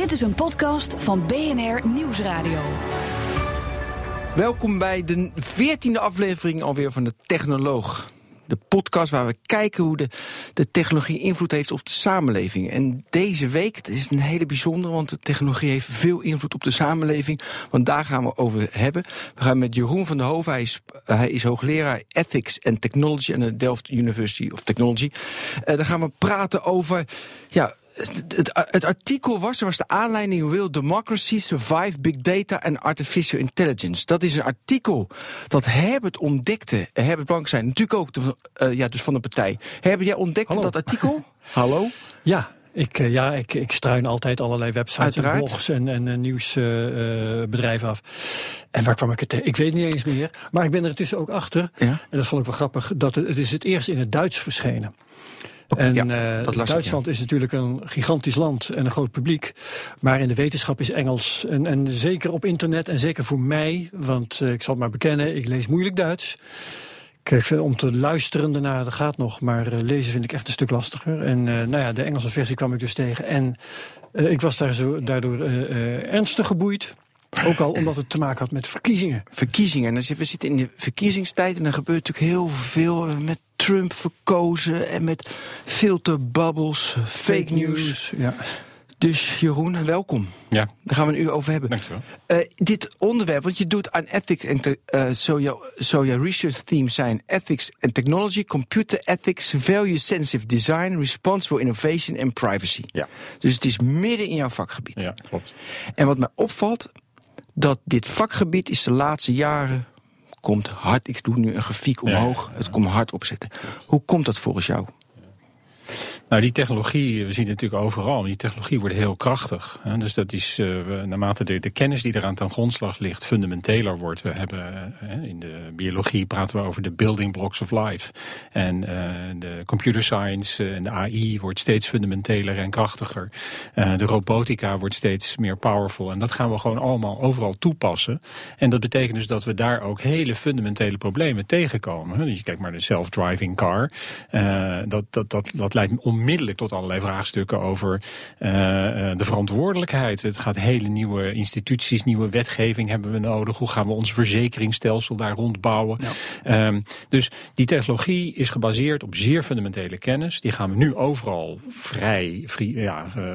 Dit is een podcast van BNR Nieuwsradio. Welkom bij de veertiende aflevering alweer van de Technoloog. De podcast waar we kijken hoe de, de technologie invloed heeft op de samenleving. En deze week, het is een hele bijzondere, want de technologie heeft veel invloed op de samenleving. Want daar gaan we over hebben. We gaan met Jeroen van der Hoven, hij is, hij is hoogleraar Ethics and Technology aan de Delft University of Technology. Uh, daar gaan we praten over ja, het, het, artikel was, er was de aanleiding Will Democracy Survive Big Data and Artificial Intelligence. Dat is een artikel dat Herbert ontdekte. Herbert Blank natuurlijk ook de, uh, ja, dus van de partij. Herbert, jij ontdekte Hallo. dat artikel? Hallo? Ja. Ik, uh, ja, ik, ik struin altijd allerlei websites Uiteraard. en blogs en, en uh, nieuwsbedrijven af. En waar kwam ik het tegen? Ik weet niet eens meer. Maar ik ben er intussen ook achter. Ja? En dat vond ik wel grappig. Dat het, het is het eerst in het Duits verschenen. Okay, en ja, dat las Duitsland ik, ja. is natuurlijk een gigantisch land en een groot publiek. Maar in de wetenschap is Engels. En, en zeker op internet en zeker voor mij, want uh, ik zal het maar bekennen, ik lees moeilijk Duits. Kijk, om te luisteren daarna, dat gaat nog. Maar uh, lezen vind ik echt een stuk lastiger. En nou ja, de Engelse versie kwam ik dus tegen. En ik was daar zo, daardoor ernstig geboeid. Ook al omdat het te maken had met verkiezingen. Verkiezingen. En we zitten in de verkiezingstijd en er gebeurt natuurlijk heel veel met Trump verkozen en met filterbubbels, fake, fake news. news. Ja. Dus Jeroen, welkom. Ja. Daar gaan we een uur over hebben. Dankjewel. Uh, dit onderwerp, want je doet aan ethics en uh, zo jouw so research themes zijn ethics and technology, computer ethics, value sensitive design, responsible innovation en privacy. Ja. Dus het is midden in jouw vakgebied. Ja, klopt. En wat mij opvalt, dat dit vakgebied is de laatste jaren komt hard. Ik doe nu een grafiek omhoog. Ja, ja, het komt hard opzetten. Hoe komt dat volgens jou? Nou, die technologie, we zien het natuurlijk overal, die technologie wordt heel krachtig. Hè? Dus dat is, uh, naarmate de, kennis die eraan ten grondslag ligt, fundamenteler wordt. We hebben uh, in de biologie praten we over de building blocks of life. En uh, de computer science en de AI wordt steeds fundamenteler en krachtiger. de robotica wordt steeds meer powerful. En dat gaan we gewoon allemaal overal toepassen. En dat betekent dus dat we daar ook hele fundamentele problemen tegenkomen. Dus je kijkt maar de self-driving car. dat, dat, dat, dat leidt om onmiddellijk tot allerlei vraagstukken over uh, de verantwoordelijkheid. Het gaat hele nieuwe instituties, nieuwe wetgeving hebben we nodig. Hoe gaan we ons verzekeringsstelsel daar rondbouwen? Ja. Um, dus die technologie is gebaseerd op zeer fundamentele kennis. Die gaan we nu overal vrij, vrij ja, uh,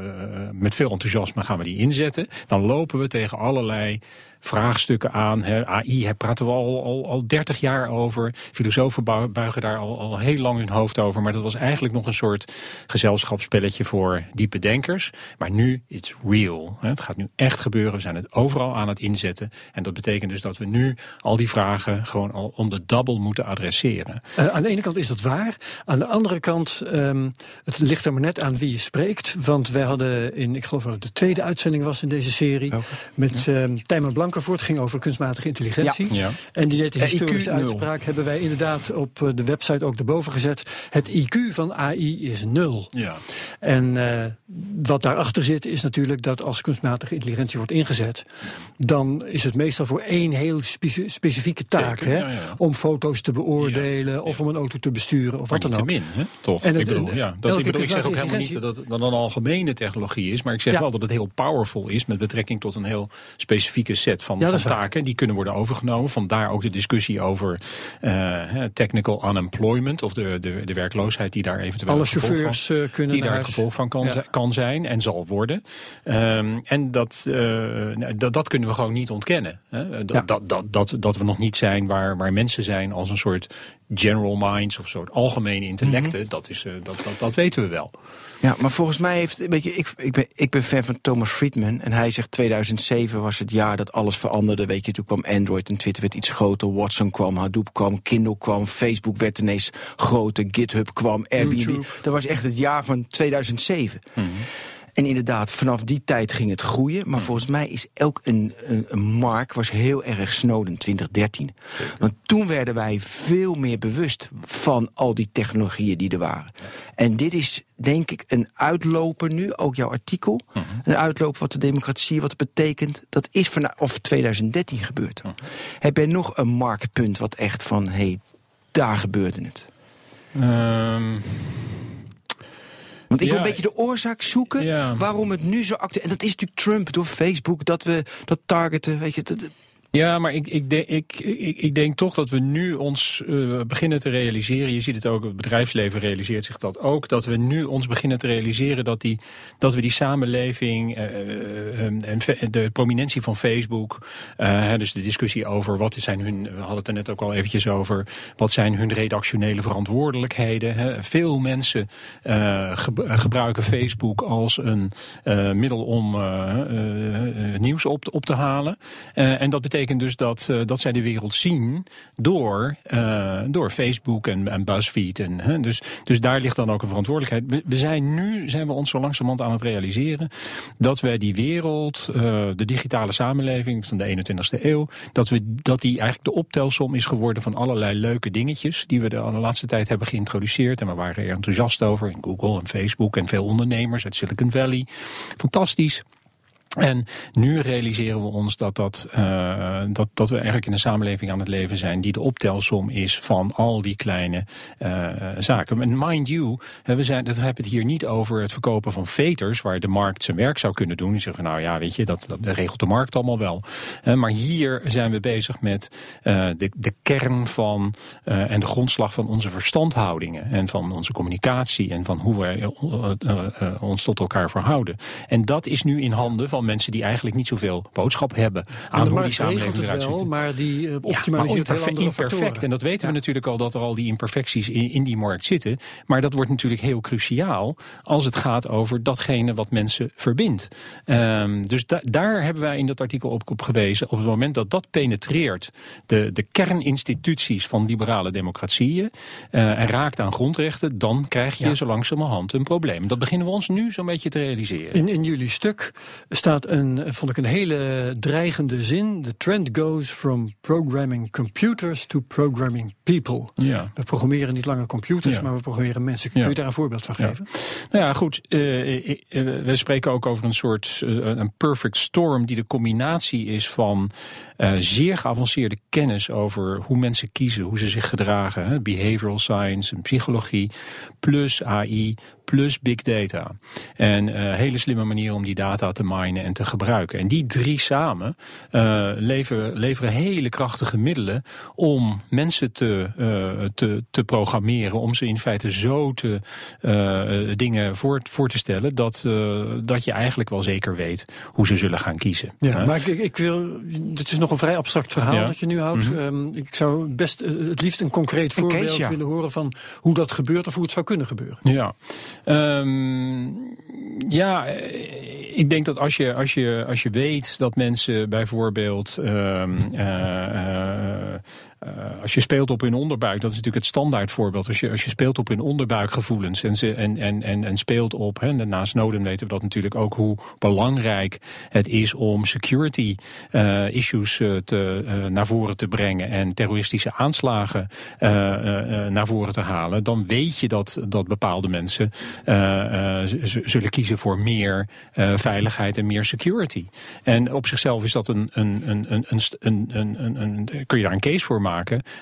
met veel enthousiasme gaan we die inzetten. Dan lopen we tegen allerlei vraagstukken aan. Hè. AI daar praten we al, al, al 30 jaar over. Filosofen buigen daar al, al heel lang hun hoofd over. Maar dat was eigenlijk nog een soort gezelschapsspelletje voor diepe denkers. Maar nu is real. Hè. Het gaat nu echt gebeuren. We zijn het overal aan het inzetten. En dat betekent dus dat we nu al die vragen gewoon al om de double moeten adresseren. Uh, aan de ene kant is dat waar. Aan de andere kant, um, het ligt er maar net aan wie je spreekt. Want wij hadden in, ik geloof dat het de tweede uitzending was in deze serie. Okay. Met ja. um, Tijmen Blankenvoort ging over kunstmatige intelligentie. Ja. En die deed de historische IQ uitspraak. Hebben wij inderdaad op de website ook erboven gezet. Het IQ van AI is nul. Ja. En uh, wat daarachter zit is natuurlijk dat als kunstmatige intelligentie wordt ingezet. dan is het meestal voor één heel spe specifieke taak. Hè? ja, ja. Om foto's te beoordelen of om een auto te besturen of maar wat dan ook. min, hè? toch? En ik bedoel, ja, dat, ik, bedoel, ik zeg ook helemaal niet dat het dan een algemene technologie is. Maar ik zeg wel dat het heel powerful is met betrekking tot een heel specifieke set van, Ja, van taken. Die kunnen worden overgenomen. Vandaar ook de discussie over eh, technical unemployment. Of de, de, de werkloosheid die daar eventueel Alle van- chauffeurs eh, kunnen die daar het gevolg van kan, Ja. zi- kan zijn en zal worden. Ehm, en dat, eh, dat, dat kunnen we gewoon niet ontkennen. Hè? Dat, Ja. dat, dat, dat, dat we nog niet zijn waar, waar mensen zijn als een soort general minds of soort algemene intellecten. Mhm. dat, is, eh, dat, dat, dat weten we wel. Ja, maar volgens mij heeft, weet je, ik, ik, ben, ik ben fan van Thomas Friedman. En hij zegt 2007 was het jaar dat alles veranderde. Weet je, toen kwam Android en Twitter werd iets groter. Watson kwam, Hadoop kwam, Kindle kwam, Facebook werd ineens groter. GitHub kwam, Airbnb. YouTube. Dat was echt het jaar van 2007. En inderdaad, vanaf die tijd ging het groeien. Maar volgens mij is ook een, een, een mark was heel erg Snowden 2013. Want toen werden wij veel meer bewust van al die technologieën die er waren. En dit is denk ik een uitloper nu, ook jouw artikel. Een uitloper wat de democratie, wat het betekent. Dat is vanaf of 2013 gebeurd. Heb jij nog een marktpunt wat echt van, hé, hey, daar gebeurde het? Ehm, Want ik wil een beetje de oorzaak zoeken waarom het nu zo actueel... En dat is natuurlijk Trump door Facebook, dat we dat targeten, weet je... Dat, Ja, maar ik, ik, ik, ik, denk toch dat we nu ons eh, beginnen te realiseren. Je ziet het ook, het bedrijfsleven realiseert zich dat ook. Dat we nu ons beginnen te realiseren dat, die, dat we die samenleving. eh, eh, en fe- de prominentie van Facebook. eh, dus de discussie over wat zijn hun. We hadden het er net ook al eventjes over. Wat zijn hun redactionele verantwoordelijkheden? Hè? Veel mensen eh, ge- gebruiken Facebook als een eh, middel om eh, eh, eh, nieuws op, op te halen. Eh, en dat betekent dus dat, eh, dat zij de wereld zien door, eh, door Facebook en, en BuzzFeed. En, hè, dus, dus daar ligt dan ook een verantwoordelijkheid. We, zijn nu zijn we ons zo langzamerhand aan het realiseren dat wij die wereld, eh, de digitale samenleving van de 21ste eeuw, dat, we, dat die eigenlijk de optelsom is geworden van allerlei leuke dingetjes die we de laatste tijd hebben geïntroduceerd. En we waren er enthousiast over in Google en Facebook en veel ondernemers uit Silicon Valley. Fantastisch. En nu realiseren we ons dat, dat, uh, dat, dat we eigenlijk in een samenleving aan het leven zijn die de optelsom is van al die kleine uh, zaken. En mind you, we zijn, dat hebben het hier niet over het verkopen van veters, waar de markt zijn werk zou kunnen doen. Die zeggen van nou ja, weet je, dat, dat regelt de markt allemaal wel. Maar hier zijn we bezig met uh, de, de kern van en de grondslag van onze verstandhoudingen en van onze communicatie en van hoe wij ons tot elkaar verhouden. En dat is nu in handen van mensen die eigenlijk niet zoveel boodschap hebben aan hoe die samenleving eruit ziet. maar die uh, optimaliseert ja, maar heel andere imperfect. factoren. En dat weten ja. we natuurlijk al dat er al die imperfecties in, in, die markt zitten. Maar dat wordt natuurlijk heel cruciaal als het gaat over datgene wat mensen verbindt. Um, dus da daar hebben wij in dat artikel op, op gewezen. Op het moment dat dat penetreert, de, de kerninstituties van liberale democratieën uh, en raakt aan grondrechten, dan krijg je ja. zo langzamerhand een probleem. Dat beginnen we ons nu zo'n beetje te realiseren. In, in jullie stuk staat een, vond ik een hele dreigende zin. The trend goes from programming computers to programming people. Ja. We programmeren niet langer computers, ja. maar we programmeren mensen. Kun je daar een voorbeeld van geven? Nou ja, goed. Uh, uh, we spreken ook over een soort uh, een perfect storm die de combinatie is van zeer geavanceerde kennis over hoe mensen kiezen, hoe ze zich gedragen, hè, behavioral science en psychologie, plus AI, plus big data. En uh, hele slimme manieren om die data te minen en te gebruiken. En die drie samen uh, leveren, leveren hele krachtige middelen om mensen te, uh, te, te programmeren, om ze in feite zo te dingen voor, voor te stellen dat, dat je eigenlijk wel zeker weet hoe ze zullen gaan kiezen. Ja, maar ik, ik wil, dit is nog een vrij abstract verhaal ja. dat je nu houdt. Mm -hmm. um, ik zou best het liefst een concreet voorbeeld een case, ja. willen horen van hoe dat gebeurt of hoe het zou kunnen gebeuren. Ja. Um, ja, ik denk dat als je, als je, als je weet dat mensen bijvoorbeeld. Um, uh, als je speelt op hun onderbuik, dat is natuurlijk het standaard voorbeeld. Als je, als je speelt op hun onderbuikgevoelens en, en, en, en, en speelt op, hè, na Snowden weten we dat natuurlijk ook, hoe belangrijk het is om security uh, issues uh, te, naar voren te brengen en terroristische aanslagen naar voren te halen. Dan weet je dat, dat bepaalde mensen zullen kiezen voor meer veiligheid en meer security. En op zichzelf is dat een, een, een, een, een, een, een, een kun je daar een case voor maken,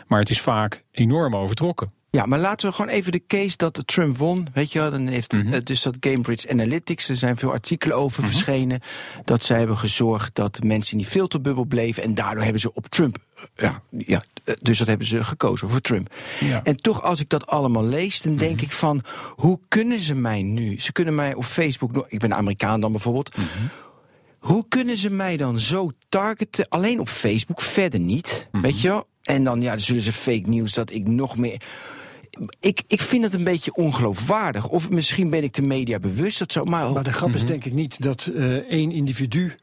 maar het is vaak enorm overtrokken. Ja, maar laten we gewoon even de case dat Trump won. Weet je wel, dan heeft mm -hmm. uh, dus dat Cambridge Analytics, er zijn veel artikelen over mm -hmm. verschenen. Dat zij hebben gezorgd dat mensen in die filterbubbel bleven. En daardoor hebben ze op Trump. Ja, ja, dus dat hebben ze gekozen voor Trump. Ja. En toch, als ik dat allemaal lees, dan denk mm -hmm. ik van: hoe kunnen ze mij nu? Ze kunnen mij op Facebook. Ik ben Amerikaan dan bijvoorbeeld. Hoe kunnen ze mij dan zo targeten? Alleen op Facebook, verder niet. Weet je wel? En dan, ja, dan zullen ze fake nieuws dat ik nog meer. Ik, ik vind het een beetje ongeloofwaardig. Of misschien ben ik de media bewust. Dat zo, maar, maar de grap is mm -hmm. denk ik niet dat uh, één individu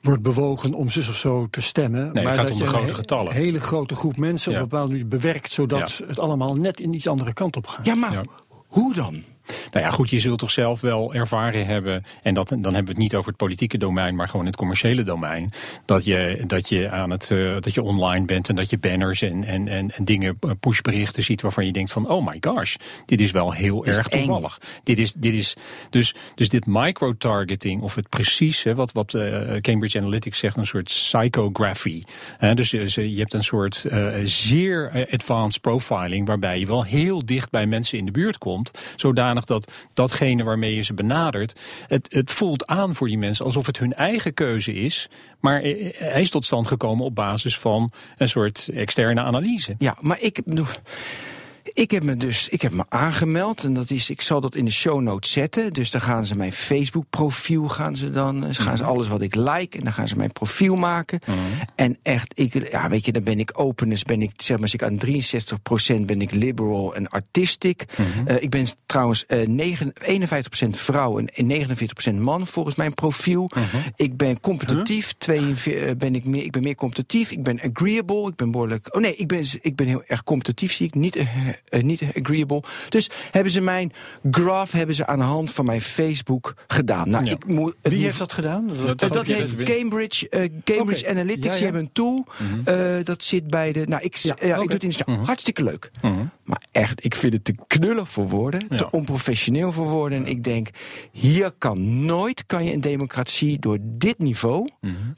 wordt bewogen om zus of zo te stemmen. Nee, maar het gaat dat om de grote een getallen. Een hele grote groep mensen ja. op een bepaalde manier bewerkt, zodat Ja. het allemaal net in iets andere kant op gaat. Ja, maar Ja. hoe dan? Nou ja, goed, je zult toch zelf wel ervaren hebben, en dat, dan hebben we het niet over het politieke domein, maar gewoon het commerciële domein, dat je, dat je, aan het, uh, dat je online bent en dat je banners en, en, en, en dingen, uh, pushberichten ziet waarvan je denkt van, oh my gosh, dit is wel heel erg toevallig. Dit is, dit is, dus, dus dit micro-targeting, of het precies, hè, wat, wat uh, Cambridge Analytics zegt, een soort psychography. dus je hebt een soort zeer advanced profiling, waarbij je wel heel dicht bij mensen in de buurt komt, zodanig dat datgene waarmee je ze benadert, het, het voelt aan voor die mensen alsof het hun eigen keuze is, maar hij is tot stand gekomen op basis van een soort externe analyse. Ja, maar ik. Ik heb me dus ik heb me aangemeld en dat is, ik zal dat in de show notes zetten. Dus dan gaan ze mijn Facebook profiel gaan ze dan, gaan ze mhm. alles wat ik like en dan gaan ze mijn profiel maken. Mm -hmm. En echt, ik, ja, weet je, dan ben ik open, dus ben ik zeg maar, als ik aan 63% ben ik liberal en artistic. Mm -hmm. uh, ik ben trouwens uh, 9, 51% vrouw en 49% man volgens mijn profiel. Mm -hmm. Ik ben competitief, huh? 42, ben ik meer, ik ben meer competitief. Ik ben agreeable, ik ben behoorlijk. Oh nee, ik ben, ik ben heel erg competitief, zie ik niet. Uh, uh, niet agreeable. Dus hebben ze mijn graph hebben ze aan de hand van mijn Facebook gedaan. Nou, ja. ik moet, Wie heeft dat gedaan? Dat, dat, dat heeft Cambridge, uh, Cambridge okay. Analytics. Ja, ja. Die hebben een tool. Mm -hmm. uh, dat zit bij de. Nou, ik, ja, okay. ik doe het in de mm -hmm. Hartstikke leuk. Mm -hmm. Maar echt, ik vind het te knullig voor woorden. Te onprofessioneel voor woorden. En ik denk, hier kan nooit kan je een democratie door dit niveau.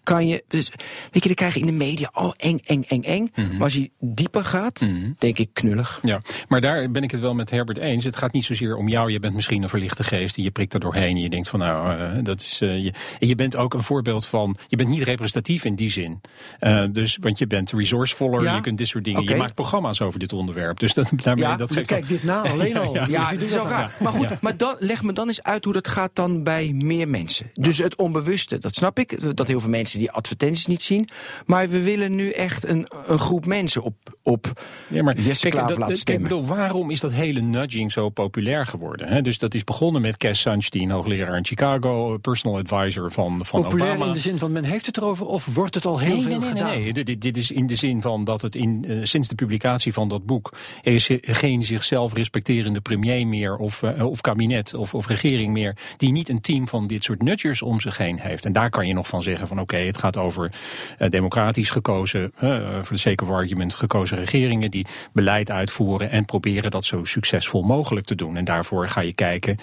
Kan je. Dus, weet je, dan krijg je in de media. Oh, eng, eng, eng, eng. Maar als je dieper gaat, denk ik knullig. Ja, maar daar ben ik het wel met Herbert eens. Het gaat niet zozeer om jou. Je bent misschien een verlichte geest en je prikt er doorheen. En je denkt van nou, uh, dat is. Uh, je, en je bent ook een voorbeeld van. Je bent niet representatief in die zin. Uh, dus, want je bent resourcevoller. Ja? Je kunt dit soort dingen. Okay. Je maakt programma's over dit onderwerp. Dus dat, daarmee, ja, dat geeft kijk dit na alleen al. ja, ja dat is wel raar. Maar goed, maar dan, leg me dan eens uit hoe dat gaat dan bij meer mensen. Dus het onbewuste, dat snap ik. Dat heel veel mensen die advertenties niet zien. Maar we willen nu echt een, een groep mensen op, op ja, maar, Jesse kijk, laten stemmen. Ik bedoel, waarom is dat hele nudging zo populair geworden? Hè? Dus dat is begonnen met Cass Sunstein, hoogleraar in Chicago, personal advisor van, van populair Obama. in de zin van men heeft het erover of wordt het al heel nee, veel nee, nee, gedaan? Nee, nee, dit, dit is in de zin van dat het in, uh, sinds de publicatie van dat boek is geen zichzelf respecterende premier meer of, uh, of kabinet of, of regering meer die niet een team van dit soort nudgers om zich heen heeft. En daar kan je nog van zeggen van oké, okay, het gaat over uh, democratisch gekozen, voor de sake of argument gekozen regeringen die beleid uitvoeren en proberen dat zo succesvol mogelijk te doen. En daarvoor ga je kijken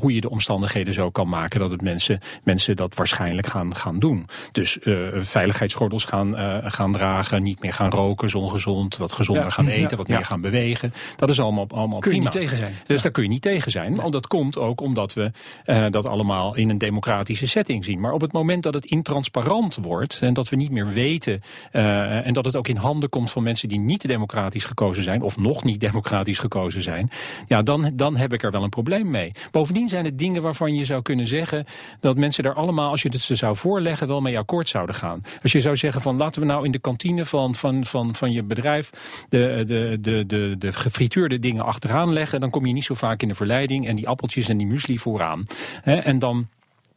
hoe je de omstandigheden zo kan maken dat het mensen, mensen dat waarschijnlijk gaan, gaan doen. Dus veiligheidsgordels gaan, gaan dragen, niet meer gaan roken, ongezond, wat gezonder ja, gaan eten, ja, wat meer ja. gaan bewegen. Dat is allemaal, allemaal kun je prima. niet tegen zijn. Dus daar kun je niet tegen zijn. Want dat komt ook omdat we uh, dat allemaal in een democratische setting zien. Maar op het moment dat het intransparant wordt en dat we niet meer weten uh, en dat het ook in handen komt van mensen die niet democratisch gekozen zijn of nog niet democratisch gekozen zijn, ja, dan, dan heb ik er wel een probleem mee. Bovendien zijn het dingen waarvan je zou kunnen zeggen dat mensen daar allemaal, als je het ze zou voorleggen, wel mee akkoord zouden gaan. Als je zou zeggen van laten we nou in de kantine van, van, van, van je bedrijf de, de, de, de, de gefrituurde dingen achteraan leggen, dan kom je niet zo vaak in de verleiding en die appeltjes en die muesli vooraan. En dan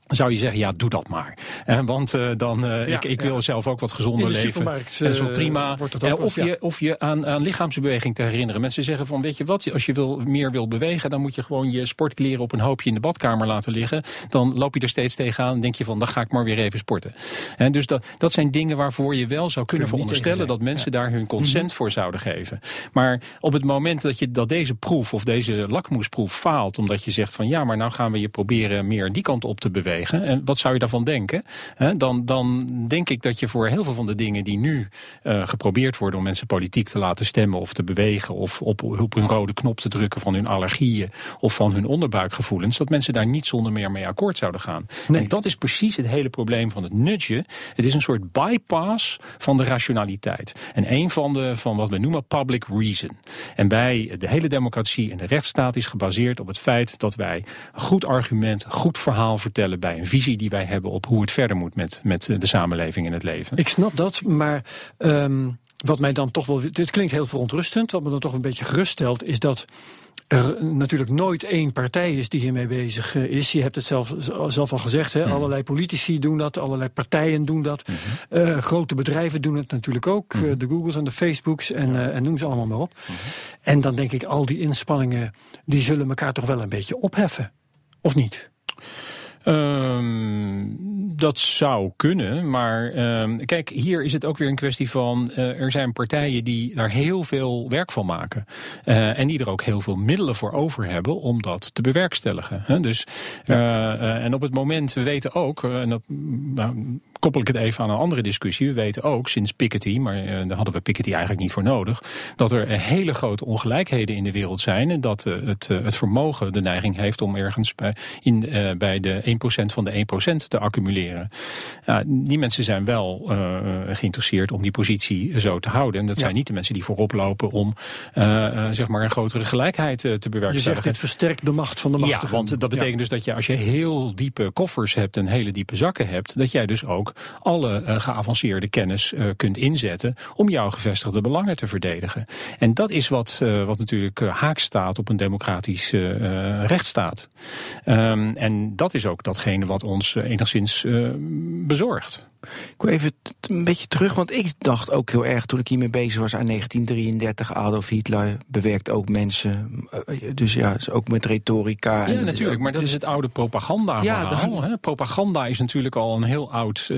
zou je zeggen, ja, doe dat maar. Eh, want uh, dan, uh, ja, ik, ik wil ja. zelf ook wat gezonder leven. Dat is wel prima. Uh, of, je, of je aan, aan lichaamsbeweging te herinneren. Mensen zeggen van, weet je wat, als je wil, meer wil bewegen... dan moet je gewoon je sportkleren op een hoopje in de badkamer laten liggen. Dan loop je er steeds tegenaan en denk je van, dan ga ik maar weer even sporten. En dus dat, dat zijn dingen waarvoor je wel zou kunnen veronderstellen... dat mensen daar hun consent mm -hmm. voor zouden geven. Maar op het moment dat, je, dat deze proef of deze lakmoesproef faalt... omdat je zegt van, ja, maar nou gaan we je proberen meer die kant op te bewegen en wat zou je daarvan denken? Dan, dan denk ik dat je voor heel veel van de dingen die nu uh, geprobeerd worden om mensen politiek te laten stemmen of te bewegen of op, op hun rode knop te drukken van hun allergieën of van hun onderbuikgevoelens, dat mensen daar niet zonder meer mee akkoord zouden gaan. Nee. En dat is precies het hele probleem van het nudgen. Het is een soort bypass van de rationaliteit. En een van de van wat we noemen public reason. En bij de hele democratie en de rechtsstaat is gebaseerd op het feit dat wij een goed argument, een goed verhaal vertellen bij een visie die wij hebben op hoe het verder moet met, met de samenleving en het leven. Ik snap dat, maar um, wat mij dan toch wel. Dit klinkt heel verontrustend. Wat me dan toch een beetje geruststelt, is dat er natuurlijk nooit één partij is die hiermee bezig eh, is. Je hebt het zelf, zelf al gezegd, hè? Mhm. allerlei politici doen dat, allerlei partijen doen dat. Mhm. Eh, grote bedrijven doen het natuurlijk ook, eh, de Googles en de Facebooks en, en noem ze allemaal maar op. En dan denk ik, al die inspanningen, die zullen elkaar toch wel een beetje opheffen, of niet? Um, dat zou kunnen, maar um, kijk, hier is het ook weer een kwestie van... Uh, er zijn partijen die daar heel veel werk van maken. Uh, en die er ook heel veel middelen voor over hebben om dat te bewerkstelligen. Hè? Dus, uh, en op het moment, we weten ook, en dat, nou, koppel ik het even aan een andere discussie. We weten ook sinds Piketty, maar uh, daar hadden we Piketty eigenlijk niet voor nodig, dat er hele grote ongelijkheden in de wereld zijn en dat uh, het, uh, het vermogen de neiging heeft om ergens bij, in, bij de 1% van de 1% te accumuleren. die mensen zijn wel geïnteresseerd om die positie zo te houden. En dat ja. zijn niet de mensen die voorop lopen om zeg maar een grotere gelijkheid te bewerkstelligen. Je zegt dit versterkt de macht van de macht. Ja, want dat betekent ja. dus dat je als je heel diepe koffers hebt en hele diepe zakken hebt, dat jij dus ook alle uh, geavanceerde kennis uh, kunt inzetten om jouw gevestigde belangen te verdedigen. En dat is wat, uh, wat natuurlijk haak staat op een democratische rechtsstaat. Um, en dat is ook datgene wat ons enigszins bezorgt. Ik wil even een beetje terug, want ik dacht ook heel erg toen ik hiermee bezig was aan 1933. Adolf Hitler bewerkt ook mensen. Dus ja, ook met retorica. Ja, natuurlijk, maar dat is het oude propaganda. Ja, de, propaganda is natuurlijk al een heel oud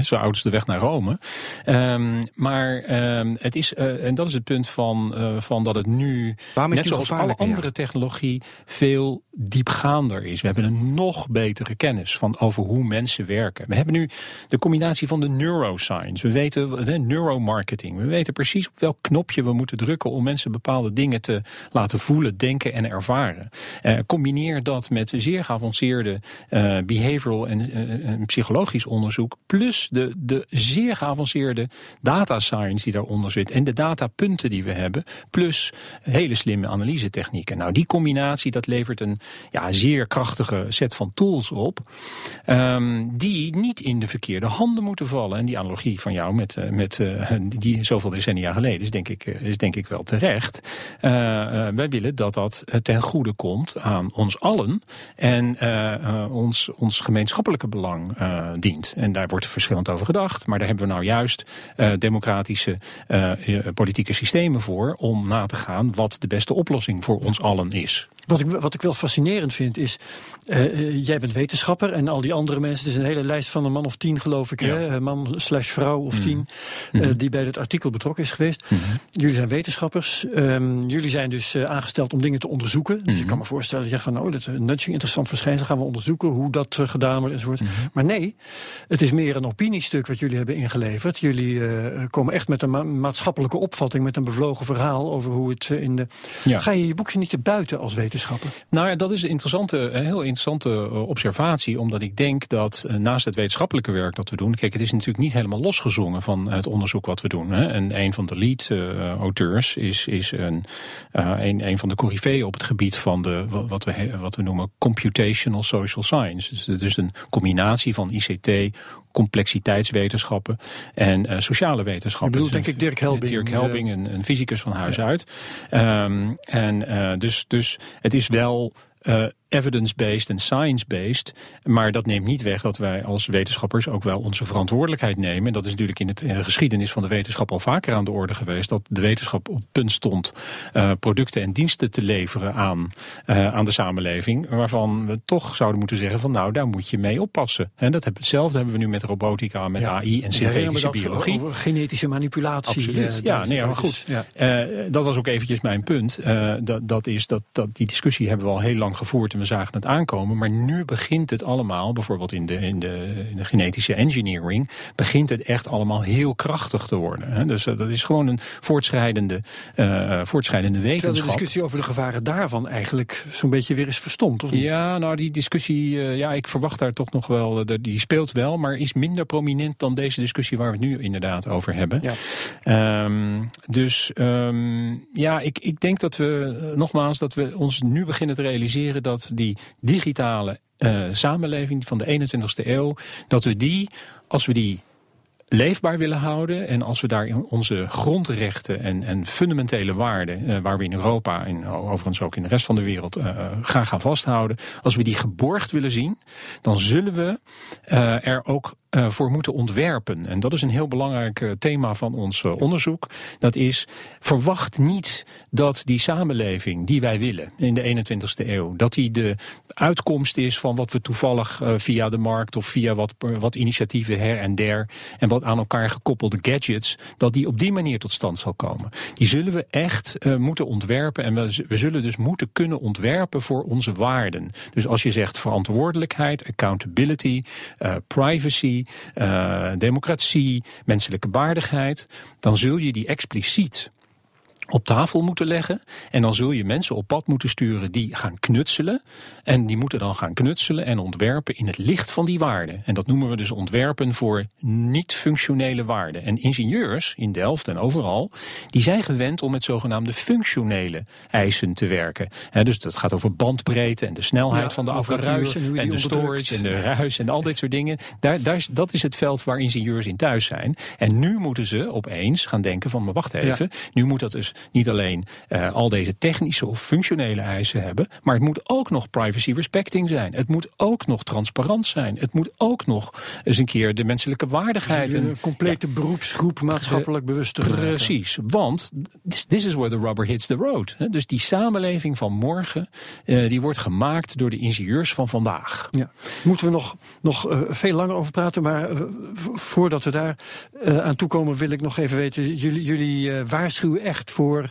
zo oud is de weg naar Rome. Um, maar um, het is, en dat is het punt van, van dat het nu, net zoals alle andere technologie, veel diepgaander is. We hebben een nog betere kennis van over hoe mensen werken. We hebben nu de combinatie van de neuroscience. We weten de neuromarketing. We weten precies op welk knopje we moeten drukken om mensen bepaalde dingen te laten voelen, denken en ervaren. Uh, combineer dat met zeer geavanceerde uh, behavioral en, uh, en psychologisch onderzoek. Plus de, de zeer geavanceerde data science die daaronder zit. En de datapunten die we hebben. Plus hele slimme analyse technieken. Nou, die combinatie dat levert een ja, zeer krachtige set van tools op. Um, die niet in de verkeerde handen moeten vallen. En die analogie van jou met, uh, met uh, die zoveel decennia geleden is denk ik, is denk ik wel terecht. Wij willen dat dat ten goede komt aan ons allen. En ons, ons gemeenschappelijke belang dient. En daar wordt verschillend over gedacht. Maar daar hebben we nou juist uh, democratische uh, politieke systemen voor om na te gaan wat de beste oplossing voor ons allen is. Wat ik, wat ik wel fascinerend vind is, uh, jij bent wetenschapper en al die andere mensen, is een hele lijst van een man of tien geloof ik, ja. hè? man slash vrouw of tien, mm -hmm. die bij het artikel betrokken is geweest. Mm -hmm. Jullie zijn wetenschappers, um, jullie zijn dus aangesteld om dingen te onderzoeken. Dus mm -hmm. ik kan me voorstellen dat je zegt van, oh, dat is een nudging, interessant verschijnsel, gaan we onderzoeken hoe dat gedaan wordt enzovoort. Maar nee, het is meer een opiniestuk wat jullie hebben ingeleverd. Jullie uh, komen echt met een ma maatschappelijke opvatting, met een bevlogen verhaal over hoe het uh, in de. Ja. Ga je je boekje niet te buiten als wetenschapper? Nou ja, dat is een interessante, een heel interessante observatie, omdat ik denk dat naast het wetenschappelijke werk dat we doen, kijk, het is natuurlijk niet helemaal losgezongen van het onderzoek wat we doen. Hè. En een van de lead-auteurs is, is een, een, een van de coryfeeën op het gebied van de, wat, we, wat we noemen computational social science. Dus, dus een combinatie van ICT, complexiteitswetenschappen en uh, sociale wetenschappen. Ik bedoel, denk ik Dirk Helbing. Dirk Helbing, een, een fysicus van huis ja. uit. Um, en uh, dus, dus het is wel uh, evidence-based en science-based. Maar dat neemt niet weg dat wij als wetenschappers ook wel onze verantwoordelijkheid nemen. En dat is natuurlijk in, het, in de geschiedenis van de wetenschap al vaker aan de orde geweest. Dat de wetenschap op het punt stond uh, producten en diensten te leveren aan, uh, aan de samenleving. Waarvan we toch zouden moeten zeggen van nou, daar moet je mee oppassen. En dat hebben, hetzelfde hebben we nu met robotica, met ja. AI en synthetische biologie. Over genetische manipulatie. Absoluut. ja, nee, maar goed. Ja. dat was ook eventjes mijn punt. dat, dat is dat, dat die discussie hebben we al heel lang gevoerd we zagen het aankomen. Maar nu begint het allemaal, bijvoorbeeld in de, in de, in de genetische engineering, begint het echt allemaal heel krachtig te worden. Hè? Dus uh, dat is gewoon een voortschrijdende, uh, voortschrijdende wetenschap. Terwijl de discussie over de gevaren daarvan eigenlijk zo'n beetje weer is verstomd, of niet? Ja, nou die discussie, uh, ja, ik verwacht daar toch nog wel, die speelt wel, maar is minder prominent dan deze discussie waar we het nu inderdaad over hebben. Ja. Um, dus um, ja, ik, ik denk dat we, nogmaals, dat we ons nu beginnen te realiseren dat die digitale uh, samenleving van de 21ste eeuw, dat we die, als we die leefbaar willen houden. En als we daar onze grondrechten en, en fundamentele waarden, uh, waar we in Europa en overigens ook in de rest van de wereld uh, graag gaan vasthouden, als we die geborgd willen zien, dan zullen we er ook voor moeten ontwerpen. En dat is een heel belangrijk uh, thema van ons uh, onderzoek. Dat is, verwacht niet dat die samenleving die wij willen in de 21ste eeuw, dat die de uitkomst is van wat we toevallig via de markt of via wat, wat initiatieven her en der en wat aan elkaar gekoppelde gadgets, dat die op die manier tot stand zal komen. Die zullen we echt moeten ontwerpen en we zullen dus moeten kunnen ontwerpen voor onze waarden. Dus als je zegt verantwoordelijkheid, accountability, privacy, uh, democratie, menselijke waardigheid, dan zul je die expliciet op tafel moeten leggen. En dan zul je mensen op pad moeten sturen die gaan knutselen. En die moeten dan gaan knutselen en ontwerpen in het licht van die waarden. En dat noemen we dus ontwerpen voor niet-functionele waarden. En ingenieurs in Delft en overal, die zijn gewend om met zogenaamde functionele eisen te werken. He, dus dat gaat over bandbreedte en de snelheid ja, van de apparatuur. En, en de storage en de ruis en al dit soort dingen. Daar, daar is, dat is het veld waar ingenieurs in thuis zijn. En nu moeten ze opeens gaan denken van, maar wacht even, ja. nu moet dat dus niet alleen uh, al deze technische of functionele eisen hebben, maar het moet ook nog privacy respecting zijn. Het moet ook nog transparant zijn. Het moet ook nog eens een keer de menselijke waardigheid. Dus een complete ja, beroepsgroep maatschappelijk bewust te Precies, want this, this, is where the rubber hits the road. Dus die samenleving van morgen, uh, die wordt gemaakt door de ingenieurs van vandaag. Ja. Moeten we nog, nog uh, veel langer over praten, maar voordat we daar aan toekomen wil ik nog even weten, jullie, jullie waarschuwen echt voor voor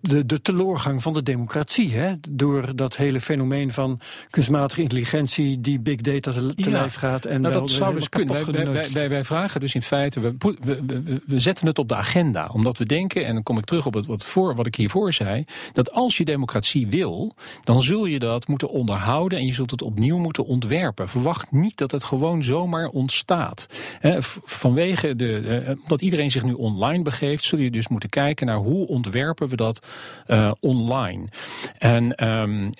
de, de teloorgang van de democratie. Hè? Door dat hele fenomeen van kunstmatige intelligentie die big data te, ja, lijf gaat. En nou, dat zou dus kunnen. Wij, wij, wij, wij, vragen dus in feite, we, we, we, we, zetten het op de agenda. Omdat we denken, en dan kom ik terug op het, wat, voor, wat ik hiervoor zei, dat als je democratie wil, dan zul je dat moeten onderhouden en je zult het opnieuw moeten ontwerpen. Verwacht niet dat het gewoon zomaar ontstaat. He, vanwege de, uh, omdat iedereen zich nu online begeeft, zul je dus moeten kijken naar hoe ontwerpen we dat dat uh, online. En um, uh,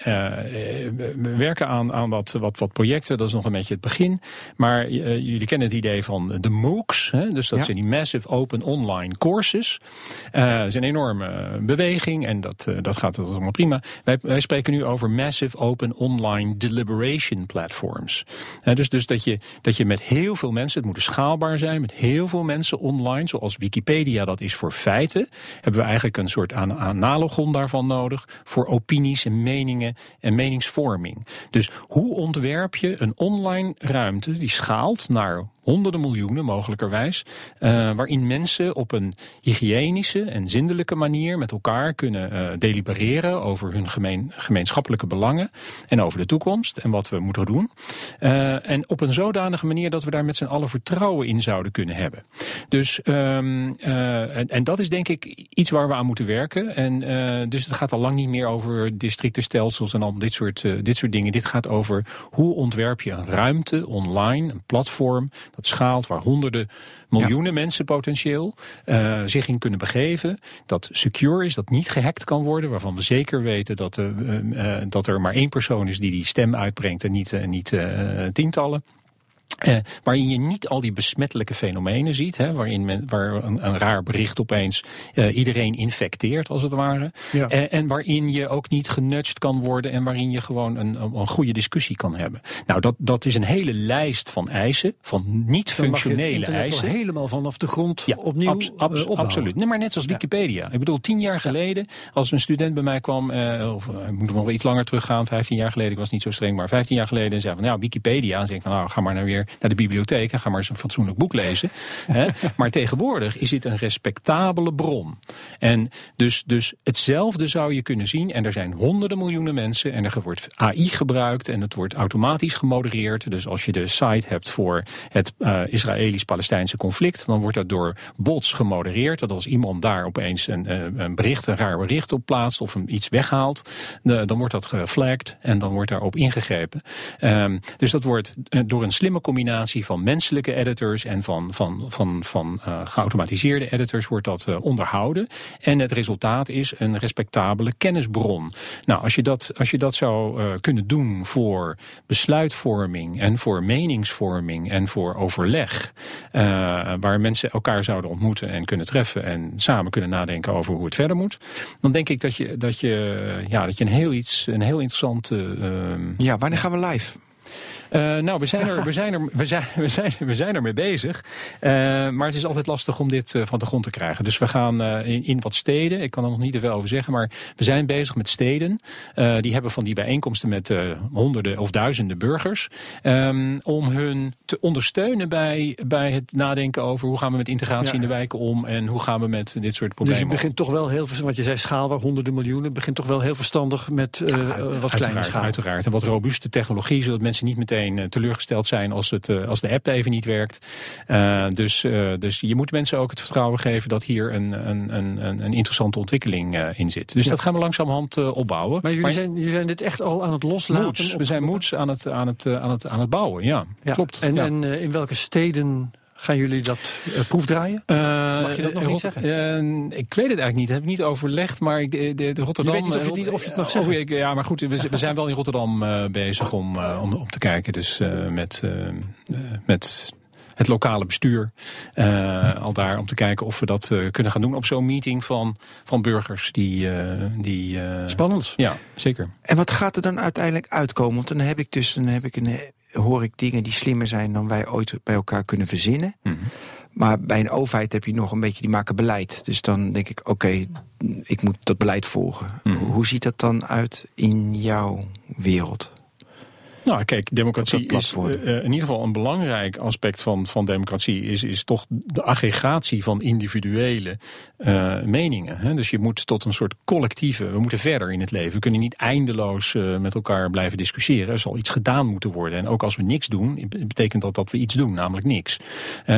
we werken aan, aan wat, wat, wat projecten, dat is nog een beetje het begin. Maar uh, jullie kennen het idee van de MOOCs, hè? dus dat ja. zijn die Massive Open Online Courses. dat is een enorme beweging en dat, dat gaat allemaal prima. Wij, wij spreken nu over Massive Open Online Deliberation Platforms. dus dus dat, je, dat je met heel veel mensen, het moet dus schaalbaar zijn, met heel veel mensen online, zoals Wikipedia dat is voor feiten, hebben we eigenlijk een soort aan analogon daarvan nodig voor opinies en meningen en meningsvorming. Dus hoe ontwerp je een online ruimte die schaalt naar honderden miljoenen mogelijkerwijs, uh, waarin mensen op een hygiënische en zindelijke manier met elkaar kunnen uh, delibereren over hun gemeen, gemeenschappelijke belangen en over de toekomst en wat we moeten doen. Uh, en op een zodanige manier dat we daar met z'n allen vertrouwen in zouden kunnen hebben. Dus, um, en, en, dat is denk ik iets waar we aan moeten werken. En dus het gaat al lang niet meer over districtenstelsels en al dit soort, dit soort dingen. Dit gaat over hoe ontwerp je een ruimte online, een platform dat schaalt waar honderden miljoenen ja. mensen potentieel uh, zich in kunnen begeven. Dat secure is, dat niet gehackt kan worden, waarvan we zeker weten dat, uh, uh, dat er maar één persoon is die die stem uitbrengt en niet, niet tientallen. Uh, waarin je niet al die besmettelijke fenomenen ziet, hè, waarin men, waar een, een raar bericht opeens uh, iedereen infecteert, als het ware. Ja. Uh, en waarin je ook niet genudged kan worden en waarin je gewoon een, een goede discussie kan hebben. Nou, dat, dat is een hele lijst van eisen, van niet-functionele eisen. helemaal vanaf de grond ja, opnieuw abs, abs, Absoluut. Nee, maar net zoals Wikipedia. Ik bedoel, tien jaar geleden, als een student bij mij kwam, of ik moet nog wel iets langer teruggaan, vijftien jaar geleden, ik was niet zo streng, maar vijftien jaar geleden, en zei van, nou, Wikipedia, en zei ik van, nou, ga maar nou weer naar de bibliotheek en ga maar eens een fatsoenlijk boek lezen. Hè. Maar tegenwoordig is dit een respectabele bron. En dus, dus hetzelfde zou je kunnen zien. En er zijn honderden miljoenen mensen en er wordt AI gebruikt en het wordt automatisch gemodereerd. Dus als je de site hebt voor het uh, Israëlisch-Palestijnse conflict, dan wordt dat door bots gemodereerd. Dat als iemand daar opeens een, een bericht, een raar bericht op plaatst of hem iets weghaalt, dan wordt dat geflagged en dan wordt daarop ingegrepen. Um, dus dat wordt uh, door een slimme combinatie van menselijke editors en van, van, van, van uh, geautomatiseerde editors wordt dat uh, onderhouden. En het resultaat is een respectabele kennisbron. Nou, als je dat, als je dat zou uh, kunnen doen voor besluitvorming en voor meningsvorming en voor overleg, waar mensen elkaar zouden ontmoeten en kunnen treffen en samen kunnen nadenken over hoe het verder moet, dan denk ik dat je, dat je, ja, dat je een heel iets, een heel interessant. ja, wanneer gaan we live? Uh, nou, we zijn, er, we, zijn er, we, zijn, we, zijn, we zijn er mee bezig. Uh, maar het is altijd lastig om dit uh, van de grond te krijgen. Dus we gaan in, in, wat steden, ik kan er nog niet te veel over zeggen, maar we zijn bezig met steden. die hebben van die bijeenkomsten met honderden of duizenden burgers. Um, om hun te ondersteunen bij, bij het nadenken over hoe gaan we met integratie ja. in de wijken om en hoe gaan we met dit soort problemen Dus je begint toch wel heel, wat je zei, schaalbaar, honderden miljoenen, begint toch wel heel verstandig met ja, wat kleine schaal. Uiteraard, en wat robuuste technologie, zodat mensen niet meteen meteen teleurgesteld zijn als, het, als de app even niet werkt. Uh, dus, dus je moet mensen ook het vertrouwen geven dat hier een, een, een, een interessante ontwikkeling in zit. Dus ja. dat gaan we langzamerhand opbouwen. Maar jullie, maar, zijn, jullie zijn dit echt al aan het loslaten? Moods. We zijn moeds aan het, aan, het, aan, het, aan het bouwen, ja. ja. Klopt. En, ja. en in welke steden Gaan jullie dat uh, proefdraaien? Uh, mag je dat nog Rot niet zeggen? Uh, ik weet het eigenlijk niet. Dat heb ik niet overlegd. Maar ik, de, de, de Rotterdam. Je weet niet of je, niet, of je het mag zeggen. Oh, ja, maar goed. We, we, zijn wel in Rotterdam bezig om, om, om te kijken. Dus met, met het lokale bestuur. Uh, al daar om te kijken of we dat uh, kunnen gaan doen op zo'n meeting van, van burgers. Die, uh, die, Spannend. Ja, zeker. En wat gaat er dan uiteindelijk uitkomen? Want dan heb ik dus dan heb ik een, hoor ik dingen die slimmer zijn dan wij ooit bij elkaar kunnen verzinnen. Mm -hmm. Maar bij een overheid heb je nog een beetje, die maken beleid. Dus dan denk ik, oké, okay, ik moet dat beleid volgen. Mm -hmm. Hoe ziet dat dan uit in jouw wereld? Nou, kijk, democratie is uh, in ieder geval een belangrijk aspect van, van democratie. Is, is toch de aggregatie van individuele uh, meningen. Hè? Dus je moet tot een soort collectieve. We moeten verder in het leven. We kunnen niet eindeloos uh, met elkaar blijven discussiëren. Er zal iets gedaan moeten worden. En ook als we niks doen, betekent dat dat we iets doen, namelijk niks.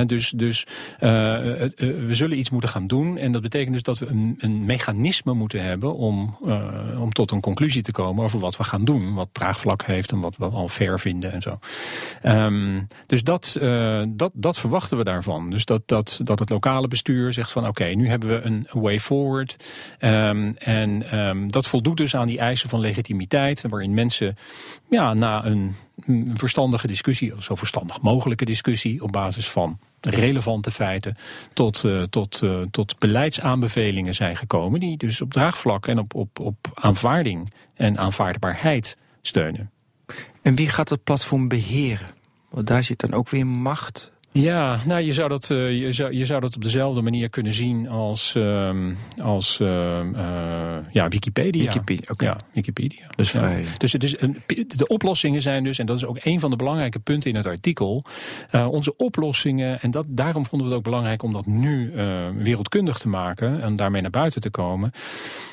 dus dus we zullen iets moeten gaan doen. En dat betekent dus dat we een, een mechanisme moeten hebben om, om tot een conclusie te komen over wat we gaan doen. Wat draagvlak heeft en wat we al fair vinden en zo. Um, dus dat, uh, dat, dat verwachten we daarvan. Dus dat, dat, dat het lokale bestuur zegt van oké, nu hebben we een way forward. Um, en um, dat voldoet dus aan die eisen van legitimiteit, waarin mensen ja, na een, verstandige discussie, zo verstandig mogelijke discussie, op basis van relevante feiten tot, uh, tot, uh, tot beleidsaanbevelingen zijn gekomen, die dus op draagvlak en op, op, op aanvaarding en aanvaardbaarheid steunen. En wie gaat het platform beheren? Want daar zit dan ook weer macht. Ja, nou je zou dat, uh, je zou, je zou dat op dezelfde manier kunnen zien als, uh, als uh, ja, Wikipedia. Wikipedia, okay. Ja, Wikipedia. Dus, vrij. Dus het is een, de oplossingen zijn dus, en dat is ook een van de belangrijke punten in het artikel, onze oplossingen, en dat, daarom vonden we het ook belangrijk om dat nu wereldkundig te maken en daarmee naar buiten te komen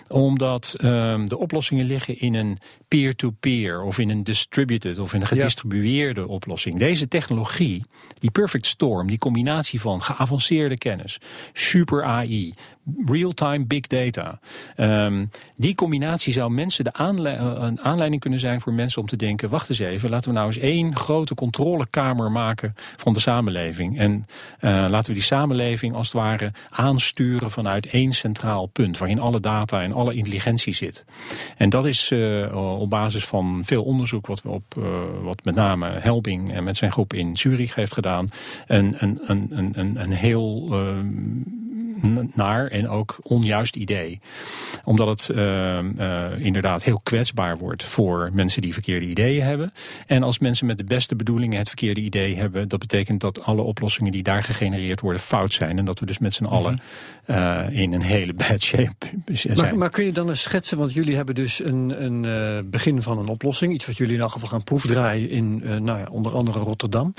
omdat um, de oplossingen liggen in een peer-to-peer -peer, of in een distributed of in een gedistribueerde ja. oplossing. Deze technologie, die perfect storm, die combinatie van geavanceerde kennis, super AI, real-time big data. Um, die combinatie zou mensen de aanle een aanleiding kunnen zijn voor mensen om te denken: wacht eens even, laten we nou eens één grote controlekamer maken van de samenleving. En uh, laten we die samenleving als het ware aansturen vanuit één centraal punt, waarin alle data en alle intelligentie zit. En dat is uh, op basis van veel onderzoek wat we op wat met name Helbing en met zijn groep in Zurich heeft gedaan, een, een, een, een, een heel naar en ook onjuist idee. Omdat het uh, uh, inderdaad heel kwetsbaar wordt voor mensen die verkeerde ideeën hebben. En als mensen met de beste bedoelingen het verkeerde idee hebben, dat betekent dat alle oplossingen die daar gegenereerd worden fout zijn. En dat we dus met z'n allen uh, in een hele bad shape zijn. Maar, maar, kun je dan eens schetsen, want jullie hebben dus een, een begin van een oplossing. Iets wat jullie in elk geval gaan proefdraaien in nou ja, onder andere Rotterdam.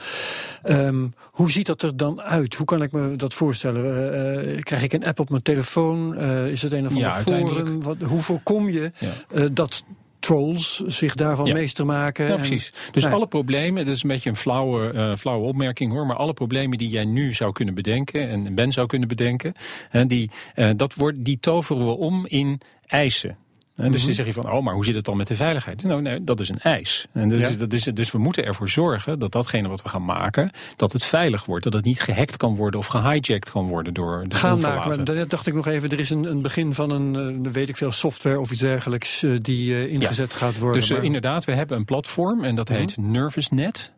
Um, hoe ziet dat er dan uit? Hoe kan ik me dat voorstellen? krijg ik een app op mijn telefoon? Is het een of ander ja, forum? Wat, hoe voorkom je ja. dat trolls zich daarvan ja. meester maken. Ja, precies. Dus nou, alle problemen, dat is een beetje een flauwe, uh, flauwe opmerking hoor, maar alle problemen die jij nu zou kunnen bedenken en Ben zou kunnen bedenken, uh, die, uh, dat wordt, die toveren we om in eisen. En dus dan zeg je van, oh, maar hoe zit het dan met de veiligheid? Nou, nee, dat is een eis. En dus, Ja. dat is, dus we moeten ervoor zorgen dat datgene wat we gaan maken, dat het veilig wordt. Dat het niet gehackt kan worden of gehijacked kan worden door de Gaan maken. Maar daar dacht ik nog even, er is een, een begin van een, eh, weet ik veel, software of iets dergelijks eh, die eh, ingezet gaat worden. Dus Maar- inderdaad, we hebben een platform en dat Mhm. heet NervousNet.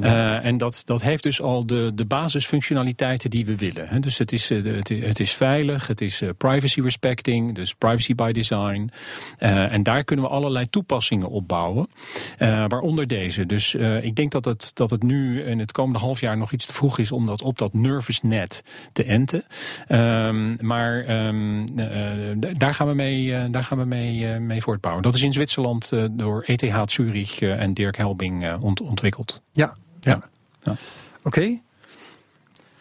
Eh, en dat, dat heeft dus al de, de basisfunctionaliteiten die we willen. Dus het is, eh, het, is veilig, het is eh, privacy respecting, dus privacy by design. En daar kunnen we allerlei toepassingen op bouwen, waaronder deze. Dus ik denk dat het, dat het nu in het komende half jaar nog iets te vroeg is om dat op dat NervousNet te enten. Ehm, maar ehm, eh, daar gaan we mee, daar gaan we mee, mee voortbouwen. Dat is in Zwitserland door ETH Zurich en Dirk Helbing ont- ontwikkeld. Ja, ja. Ja. Oké.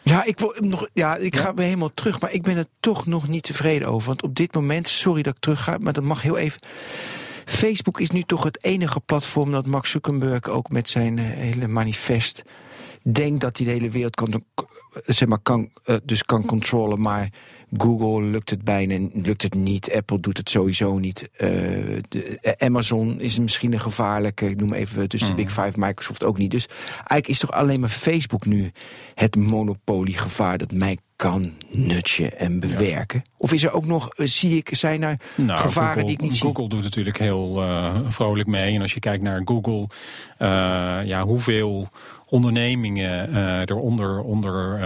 Ja, ik, wil nog, ja, ik ga weer helemaal terug, maar ik ben er toch nog niet tevreden over. Want op dit moment, sorry dat ik terug ga, maar dat mag heel even. Facebook is nu toch het enige platform dat Mark Zuckerberg ook met zijn eh, hele manifest denkt dat hij de hele wereld kan, eh, zeg maar, kan, eh, dus kan controleren. Maar Google lukt het bijna, lukt het niet. Apple doet het sowieso niet. Eh, de, eh, Amazon is misschien een gevaarlijke, ik noem even dus de Big Five, Microsoft ook niet. Dus eigenlijk is toch alleen maar Facebook nu het monopoliegevaar dat mij kan nutchen en bewerken? Of is er ook nog, eh, zie ik, zijn er Nou, gevaren Google, die ik niet zie? Google doet natuurlijk heel eh, vrolijk mee. En als je kijkt naar Google, eh, ja, hoeveel ondernemingen eh eronder onder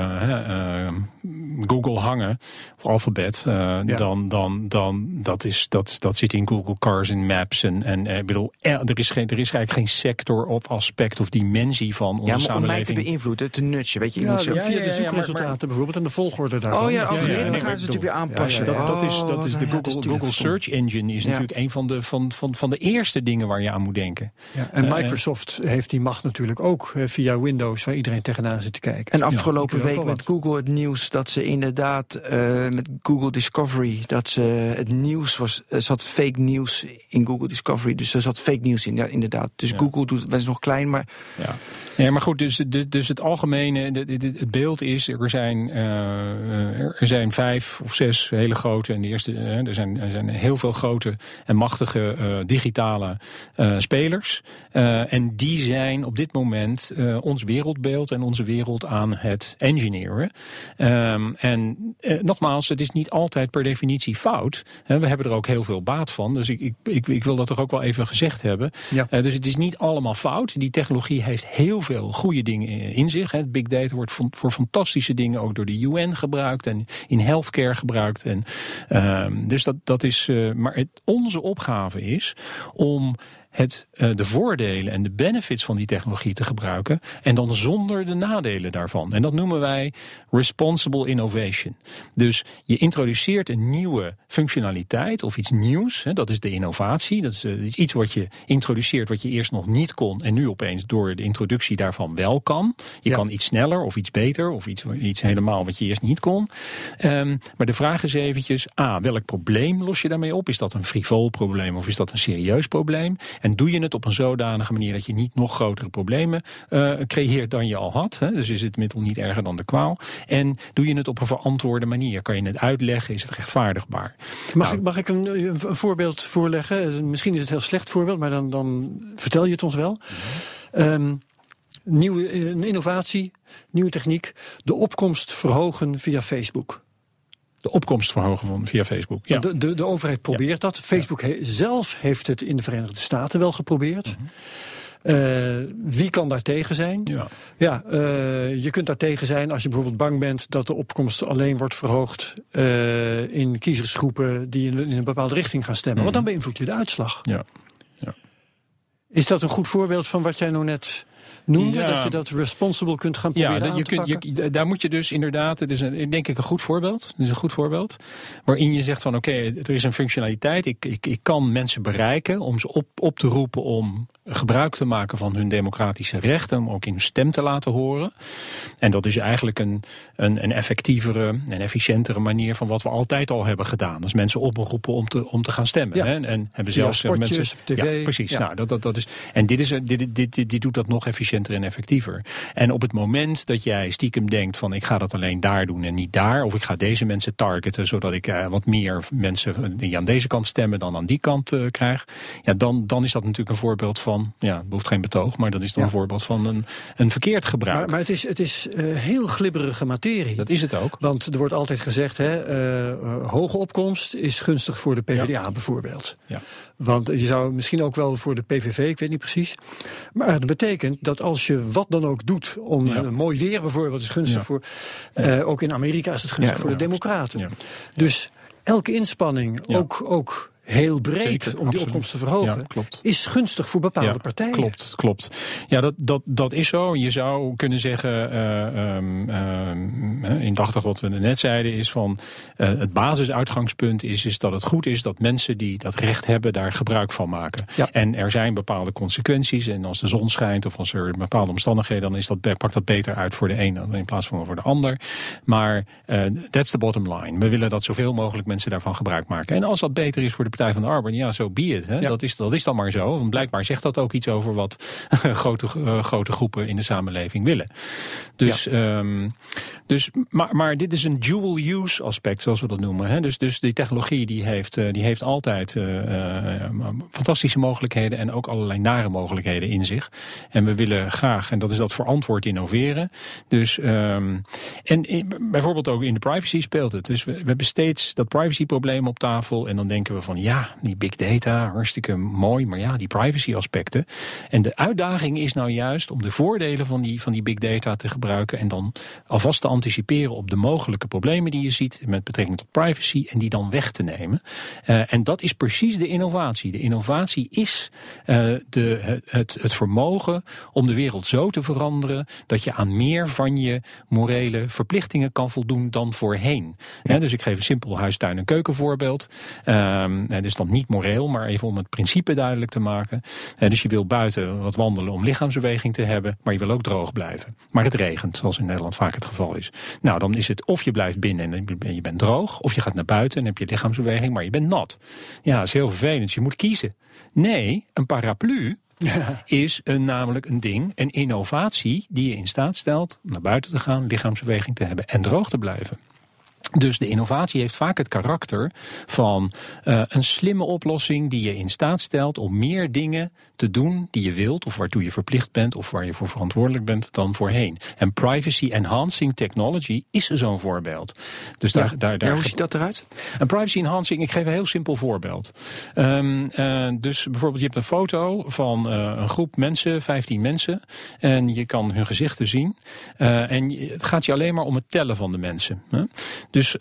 Google hangen, of Alphabet, Ja. dan, dan, dan dat, is, dat, dat zit in Google Cars en Maps. En, en ik bedoel, er, is geen, er is eigenlijk geen sector of aspect of dimensie van onze Ja, maar om mij te samenleving. beïnvloeden, te nutchen, weet je. Ja, moet zo- via de zoekresultaten maar- bijvoorbeeld en de volgorde daarvan. Oh ja, Dat oh, ja, ja, nee, gaan ze natuurlijk weer aanpassen. Ja, ja, ja. Dat, dat is, dat is de dat Google, Google. Search Engine is Ja. natuurlijk een van de, van, van, van de eerste dingen waar je aan moet denken. Ja, en Eh, Microsoft heeft die macht natuurlijk ook eh, via Windows, waar iedereen tegenaan zit te kijken. En afgelopen week met Google het nieuws dat ze inderdaad eh, met Google Discovery dat ze het nieuws was, er zat fake nieuws in Google Discovery, dus er zat fake nieuws in, ja, inderdaad. Dus Ja. Google doet, het is nog klein, maar Ja, ja maar goed, dus, dus, het algemene, het beeld is, er zijn, eh, er zijn vijf of zes hele grote, en de eerste, eh, er, zijn, er zijn heel veel grote en machtige eh, digitale spelers. En die zijn op dit moment ons wereldbeeld en onze wereld aan het engineeren. Ehm, en nogmaals, het is niet altijd per definitie fout. We hebben er ook heel veel baat van. Dus ik, ik, ik, ik wil dat toch ook wel even gezegd hebben. Ja. Dus het is niet allemaal fout. Die technologie heeft heel veel goede dingen in zich. Hè. Big data wordt voor fantastische dingen ook door de UN gebruikt en in healthcare gebruikt. En, ehm, dus dat, dat is. eh, maar het, onze opgave is om het, eh, de voordelen en de benefits van die technologie te gebruiken. En dan zonder de nadelen daarvan. En dat noemen wij responsible innovation. Dus je introduceert een nieuwe functionaliteit of iets nieuws. Hè, dat is de innovatie. Dat is, eh, iets wat je introduceert wat je eerst nog niet kon. En nu opeens door de introductie daarvan wel kan. Je Ja. kan iets sneller of iets beter of iets, iets helemaal wat je eerst niet kon. Ehm, maar de vraag is eventjes, A, welk probleem los je daarmee op? Is dat een frivol probleem of is dat een serieus probleem? En doe je het op een zodanige manier dat je niet nog grotere problemen eh, creëert dan je al had? Hè? Dus is het middel niet erger dan de kwaal? En doe je het op een verantwoorde manier? Kan je het uitleggen? Is het rechtvaardigbaar? Mag, Nou. ik, mag ik een, voorbeeld voorleggen? Eh, Misschien is het een heel slecht voorbeeld, maar dan, dan vertel je het ons wel. Ehm, nieuwe, eh, een innovatie, nieuwe techniek. De opkomst verhogen via Facebook. De opkomst verhogen van, via Facebook. Ja. De, de, de overheid probeert dat. Facebook he- zelf heeft het in de Verenigde Staten wel geprobeerd. Mhm. Eh, wie kan daar tegen zijn? Ja. Ja, eh, je kunt daar tegen zijn als je bijvoorbeeld bang bent dat de opkomst alleen wordt verhoogd eh, in kiezersgroepen die in, een bepaalde richting gaan stemmen. Want dan beïnvloed je de uitslag. Ja. Ja. Is dat een goed voorbeeld van wat jij nou net noemde? Ja. Dat je dat responsible kunt gaan proberen Ja, dat- je te kunt, pakken? je, daar moet je dus inderdaad, het is een, denk ik een goed voorbeeld. Het is een goed voorbeeld. Waarin je zegt van oké, er is een functionaliteit. Ik, ik, ik kan mensen bereiken om ze op, op te roepen om gebruik te maken van hun democratische rechten. Om ook in hun stem te laten horen. En dat is eigenlijk een, een, een effectievere en efficiëntere manier van wat we altijd al hebben gedaan. Dus mensen oproepen om te, om te gaan stemmen. Ja. Hè? En hebben zelfs eh, spotjes mensen. tv. Ja, precies. Ja. Nou, dat, dat, dat is, en dit, is, dit, dit, dit, dit doet dat nog efficiënter efficiënter en effectiever. En op het moment dat jij stiekem denkt van ik ga dat alleen daar doen en niet daar, of ik ga deze mensen targeten zodat ik uh, wat meer mensen die aan deze kant stemmen dan aan die kant uh, krijg, ja, dan, dan is dat natuurlijk een voorbeeld van, ja, het behoeft geen betoog, maar dat is dan ja. een voorbeeld van een, een verkeerd gebruik. Maar, maar het is, het is uh, heel glibberige materie. Dat is het ook. Want er wordt altijd gezegd, hè, hoge opkomst is gunstig voor de PvdA ja. bijvoorbeeld. Ja. Want je zou misschien ook wel voor de PVV, ik weet niet precies. Maar dat betekent dat als je wat dan ook doet om ja. mooi weer bijvoorbeeld is gunstig ja. voor. Uh, ook in Amerika is het gunstig voor de Democraten. Dus elke inspanning, ook, ook heel breed Zeker, om die absoluut. opkomst te verhogen, Ja, klopt. is gunstig voor bepaalde Ja, partijen. Klopt, klopt. Ja, dat, dat, dat is zo. Je zou kunnen zeggen, eh, ehm, ehm, eh, indachtig wat we net zeiden, is van eh, het basisuitgangspunt is, is dat het goed is dat mensen die dat recht hebben daar gebruik van maken. Ja. En er zijn bepaalde consequenties. En als de zon schijnt of als er bepaalde omstandigheden, dan is dat, pakt dat beter uit voor de een dan in plaats van voor de ander. Maar eh, that's the bottom line. We willen dat zoveel mogelijk mensen daarvan gebruik maken. En als dat beter is voor de Partij van de Arbeid, ja, zo so be it. Hè? Ja. Dat, is, dat is dan maar zo. Want blijkbaar zegt dat ook iets over wat grote, eh, grote groepen in de samenleving willen. Dus, ehm, dus maar, maar dit is een dual use aspect, zoals we dat noemen. Hè? Dus, dus die technologie die heeft, eh, die heeft altijd eh, fantastische mogelijkheden en ook allerlei nare mogelijkheden in zich. En we willen graag, en dat is dat verantwoord innoveren. Dus, ehm, en in- bijvoorbeeld ook in de privacy speelt het. Dus we, we hebben steeds dat privacy-probleem op tafel. En dan denken we van ja, die big data, hartstikke mooi. Maar ja, die privacy-aspecten. En de uitdaging is nou juist om de voordelen van die, van die big data te gebruiken. En dan alvast te anticiperen op de mogelijke problemen die je ziet met betrekking tot privacy. En die dan weg te nemen. Eh, en dat is precies de innovatie. De innovatie is eh, de, het, het, vermogen om de wereld zo te veranderen dat je aan meer van je morele verplichtingen kan voldoen dan voorheen. Hè, dus ik geef een simpel huistuin- en keukenvoorbeeld. Ehm, het is dan niet moreel, maar even om het principe duidelijk te maken. Eh, dus je wil buiten wat wandelen om lichaamsbeweging te hebben, maar je wil ook droog blijven. Maar het regent, zoals in Nederland vaak het geval is. Nou, dan is het of je blijft binnen en je bent droog, of je gaat naar buiten en heb je lichaamsbeweging, maar je bent nat. Ja, dat is heel vervelend. Je moet kiezen. Nee, een paraplu is een, namelijk een ding, een innovatie die je in staat stelt om naar buiten te gaan, lichaamsbeweging te hebben en droog te blijven. Dus de innovatie heeft vaak het karakter van uh, een slimme oplossing die je in staat stelt om meer dingen te doen die je wilt, of waartoe je verplicht bent, of waar je voor verantwoordelijk bent dan voorheen. En privacy enhancing technology is zo'n voorbeeld. Dus daar, Ja. daar, daar Ja, hoe ziet dat eruit? een privacy enhancing, ik geef een heel simpel voorbeeld. Um, uh, dus bijvoorbeeld, je hebt een foto van uh, een groep mensen, 15 mensen. En je kan hun gezichten zien. Uh, en het gaat je alleen maar om het tellen van de mensen. Hè? Dus,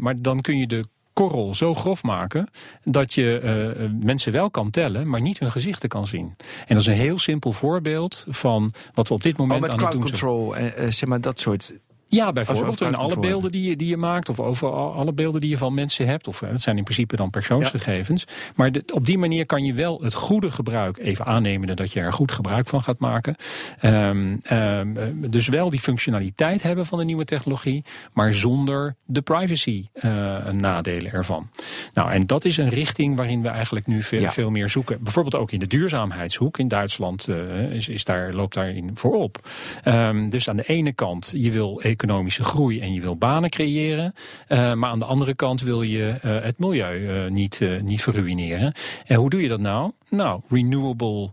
maar dan kun je de korrel zo grof maken dat je uh, mensen wel kan tellen, maar niet hun gezichten kan zien. En dat is een heel simpel voorbeeld van wat we op dit moment oh, aan het doen cloud zijn. control, uh, zeg maar dat soort. Ja, bijvoorbeeld. In alle beelden die je, die je maakt, of over al- alle beelden die je van mensen hebt, of dat zijn in principe dan persoonsgegevens. Maar de- op die manier kan je wel het goede gebruik, even aannemen dat je er goed gebruik van gaat maken. Ehm, ehm, eh, dus wel die functionaliteit hebben van de nieuwe technologie, maar zonder de privacy eh, nadelen ervan. Nou, en dat is een richting waarin we eigenlijk nu veel, Ja. veel meer zoeken. Bijvoorbeeld ook in de duurzaamheidshoek. In Duitsland eh, is, is daar, loopt daarin voorop. Ehm, dus aan de ene kant, je wil economische groei en je wil banen creëren. Eh, maar aan de andere kant wil je eh, het milieu eh, niet, niet verruineren. En hoe doe je dat nou? Nou, renewable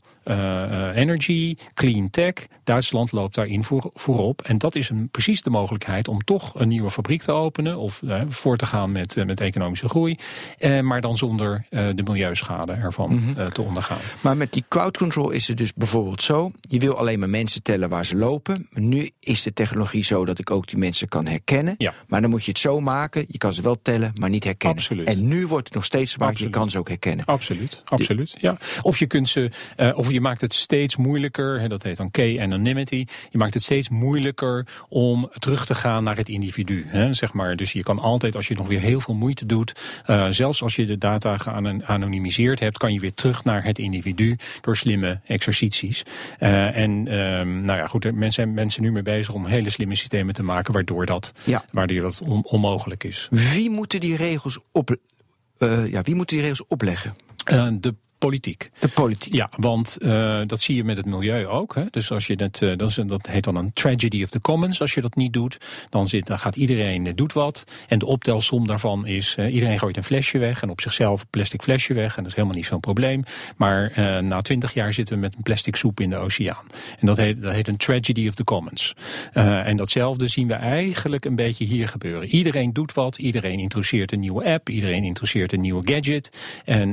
energy, clean tech. Duitsland loopt daarin voor, voorop. En dat is een, precies de mogelijkheid om toch een nieuwe fabriek te openen. Of eh, voor te gaan met, eh, met economische groei. Eh, maar dan zonder eh, de milieuschade ervan Mhm. eh, te ondergaan. Maar met die cloud control is het dus bijvoorbeeld zo. Je wil alleen maar mensen tellen waar ze lopen. Nu is de technologie zo dat ik ook die mensen kan herkennen. Ja. Maar dan moet je het zo maken. Je kan ze wel tellen, maar niet herkennen. Absoluut. En nu wordt het nog steeds gemaakt. Je kan ze ook herkennen. Absoluut, absoluut. Ja. Of je kunt ze, uh, of je maakt het steeds moeilijker, hè, dat heet dan K-anonymity. Je maakt het steeds moeilijker om terug te gaan naar het individu. Hè, zeg maar. Dus je kan altijd, als je nog weer heel veel moeite doet, uh, zelfs als je de data geanonimiseerd hebt, kan je weer terug naar het individu door slimme exercities. Uh, en um, nou ja, goed, mensen zijn mensen nu mee bezig om hele slimme systemen te maken, waardoor dat, Ja. waardoor dat on onmogelijk is. Wie moeten die regels op, uh, ja, wie moet die regels opleggen? Uh, de politiek. De politiek. Ja, want uh, dat zie je met het milieu ook. Hè. Dus als je dat, uh, dat, is, dat heet dan een tragedy of the commons. Als je dat niet doet, dan, zit, dan gaat iedereen uh, doet wat. En de optelsom daarvan is, iedereen gooit een flesje weg. En op zichzelf een plastic flesje weg. En dat is helemaal niet zo'n probleem. Maar na twintig jaar zitten we met een plastic soep in de oceaan. En dat heet, dat heet een tragedy of the commons. en datzelfde zien we eigenlijk een beetje hier gebeuren. Iedereen doet wat, iedereen introduceert een nieuwe app. Iedereen introduceert een nieuwe gadget. En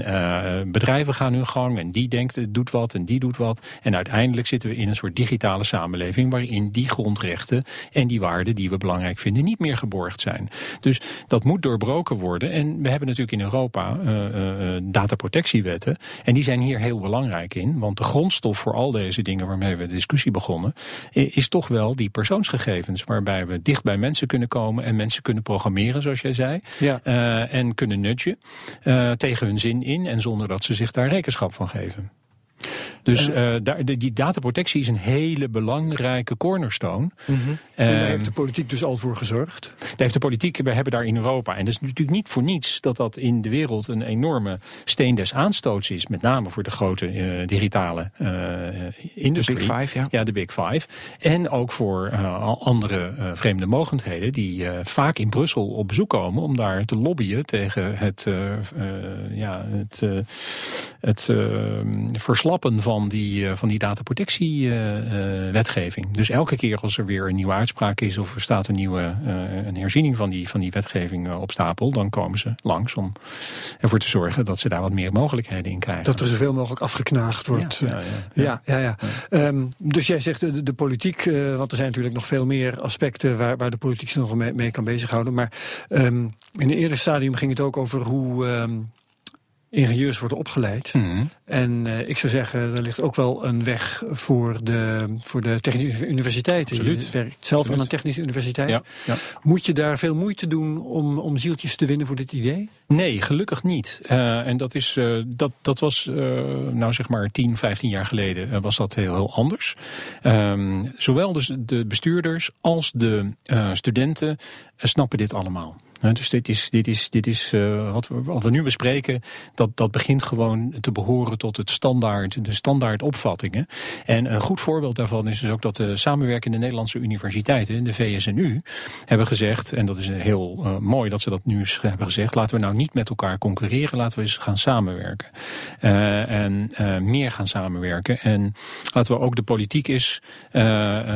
bedrijven gaan hun gang en die denkt, doet wat en die doet wat. En uiteindelijk zitten we in een soort digitale samenleving waarin die grondrechten en die waarden die we belangrijk vinden niet meer geborgd zijn. Dus dat moet doorbroken worden. En we hebben natuurlijk in Europa uh, uh, dataprotectiewetten. En die zijn hier heel belangrijk in. Want de grondstof voor al deze dingen waarmee we de discussie begonnen, is toch wel die persoonsgegevens. Waarbij we dicht bij mensen kunnen komen en mensen kunnen programmeren, zoals jij zei. Ja. Uh, en kunnen nudgen tegen hun zin in. En zonder dat ze zich daar rekenschap van geven. Dus uh, daar, die dataprotectie is een hele belangrijke cornerstone. Mm -hmm. en daar heeft de politiek dus al voor gezorgd? Daar heeft de politiek, we hebben daar in Europa. En dat is natuurlijk niet voor niets dat dat in de wereld een enorme steen des aanstoots is. Met name voor de grote uh, digitale uh, industrie. De Big Five, ja. Ja, de Big Five. En ook voor andere vreemde mogendheden die vaak in Brussel op bezoek komen om daar te lobbyen tegen het, ja, het, het verslappen van van die, uh, van die dataprotectiewetgeving. dus elke keer als er weer een nieuwe uitspraak is of er staat een nieuwe een herziening van die, van die wetgeving op stapel, dan komen ze langs om ervoor te zorgen dat ze daar wat meer mogelijkheden in krijgen. Dat er zoveel mogelijk afgeknaagd wordt. Ja, ja, ja. ja, um, dus jij zegt de, de politiek, uh, want er zijn natuurlijk nog veel meer aspecten waar, waar de politiek zich nog mee, mee kan bezighouden. Maar um, in een eerder stadium ging het ook over hoe. Um, ingenieurs worden opgeleid. Mm. En uh, ik zou zeggen, er ligt ook wel een weg voor de, voor de technische universiteiten. Absoluut. Je werkt zelf Absoluut. aan een technische universiteit. Ja, ja. Moet je daar veel moeite doen om, om zieltjes te winnen voor dit idee? Nee, gelukkig niet. Uh, en dat, is, uh, dat, dat was, nou zeg maar 10, 15 jaar geleden was dat heel, heel anders. Um, zowel dus de bestuurders als de studenten snappen dit allemaal. Dus dit is, dit is, dit is uh, wat, we, nu bespreken, dat, dat begint gewoon te behoren tot het standaard, de standaard opvattingen. En een goed voorbeeld daarvan is dus ook dat de samenwerkende Nederlandse universiteiten, de VSNU, hebben gezegd, en dat is heel uh, mooi dat ze dat nu hebben gezegd, laten we nou niet met elkaar concurreren, laten we eens gaan samenwerken. Uh, en meer gaan samenwerken. En laten we ook de politiek eens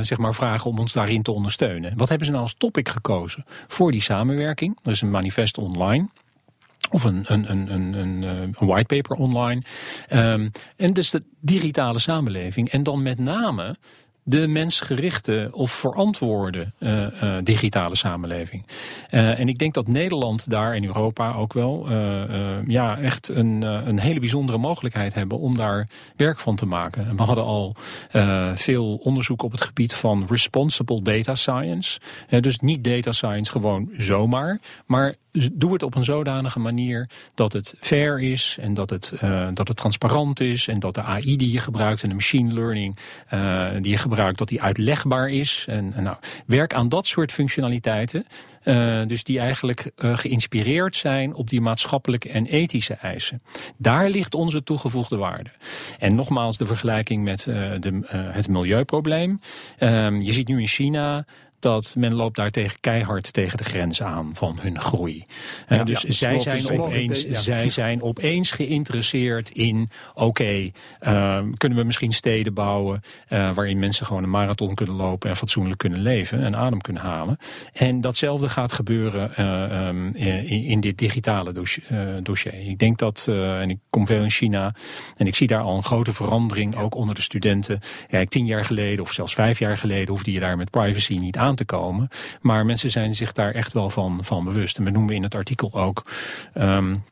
zeg maar vragen om ons daarin te ondersteunen. Wat hebben ze nou als topic gekozen voor die samenwerking? Is een manifest online. Of een, een, een, een, een, een whitepaper online. Um, en dus de digitale samenleving. En dan met name de mensgerichte of verantwoorde uh, uh, digitale samenleving. Uh, en ik denk dat Nederland daar in Europa ook wel ja, echt een, een hele bijzondere mogelijkheid hebben om daar werk van te maken. En we hadden al veel onderzoek op het gebied van responsible data science. dus niet data science gewoon zomaar, maar doe het op een zodanige manier dat het fair is en dat het, uh, dat het transparant is en dat de AI die je gebruikt en de machine learning uh, die je gebruikt, dat die uitlegbaar is. En, nou, werk aan dat soort functionaliteiten. Uh, dus die eigenlijk geïnspireerd zijn op die maatschappelijke en ethische eisen. Daar ligt onze toegevoegde waarde. En nogmaals de vergelijking met de, het milieuprobleem. je ziet nu in China dat men loopt daar tegen keihard tegen de grens aan van hun groei. Ja, dus ja, zij, zijn opeens, ja. zij zijn opeens geïnteresseerd in, oké, okay, uh, kunnen we misschien steden bouwen uh, waarin mensen gewoon een marathon kunnen lopen en fatsoenlijk kunnen leven en adem kunnen halen. En datzelfde gaat gebeuren uh, um, in, in, dit digitale dossier, dossier. Ik denk dat, en ik kom veel in China en ik zie daar al een grote verandering, ook onder de studenten. Kijk, tien jaar geleden of zelfs vijf jaar geleden hoefde je daar met privacy niet aan te komen. Maar mensen zijn zich daar echt wel van, van bewust. En we noemen in het artikel ook. Um,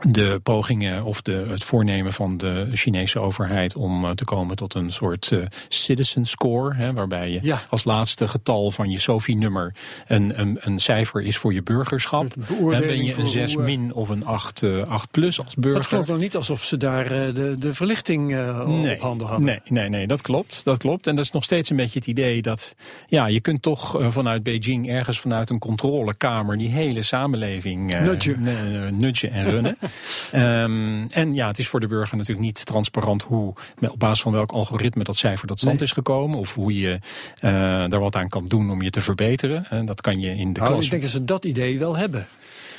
de pogingen of de, het voornemen van de Chinese overheid om uh, te komen tot een soort uh, citizen score, hè, waarbij je ja. als laatste getal van je SOFI-nummer een, een, een, cijfer is voor je burgerschap. Dan ben je een 6 hoe, min of een 8, uh, 8 plus als burger. Dat klopt nog niet alsof ze daar uh, de, de verlichting nee, op handen hadden. Nee, nee, nee, dat klopt, dat klopt. En dat is nog steeds een beetje het idee dat ja, je kunt toch vanuit Beijing ergens vanuit een controlekamer die hele samenleving nudgen. nudgen en runnen. Ehm, en ja, het is voor de burger natuurlijk niet transparant hoe, op basis van welk algoritme dat cijfer tot stand is gekomen. Of hoe je uh, daar wat aan kan doen om je te verbeteren. En dat kan je in de nou, klas. Ik denk dat ze dat idee wel hebben.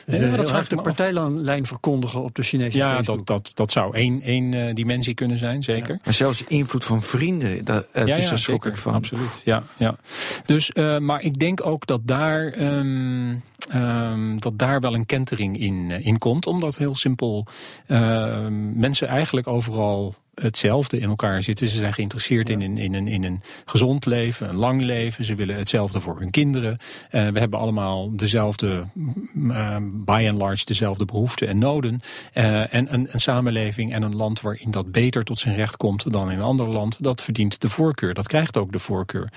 Dus Ja, ja, dat dat de partijlijn verkondigen op de Chinese Ja, Facebook. dat, dat, dat zou één, één eh, dimensie kunnen zijn, zeker. Maar zelfs de invloed van vrienden, daar, eh, dus daar schrok zeker. ik van. Absoluut, ja. ja. Dus, eh, maar ik denk ook dat daar, ehm, ehm, dat daar wel een kentering in, eh, in komt. Omdat heel simpel ehm, mensen eigenlijk overal hetzelfde in elkaar zitten. Ze zijn geïnteresseerd in, een, in, een, in een gezond leven, een lang leven. Ze willen hetzelfde voor hun kinderen. Eh, we hebben allemaal dezelfde, mm, eh, by and large, dezelfde behoeften en noden. Eh, en een, een samenleving en een land waarin dat beter tot zijn recht komt dan in een ander land, dat verdient de voorkeur. Dat krijgt ook de voorkeur.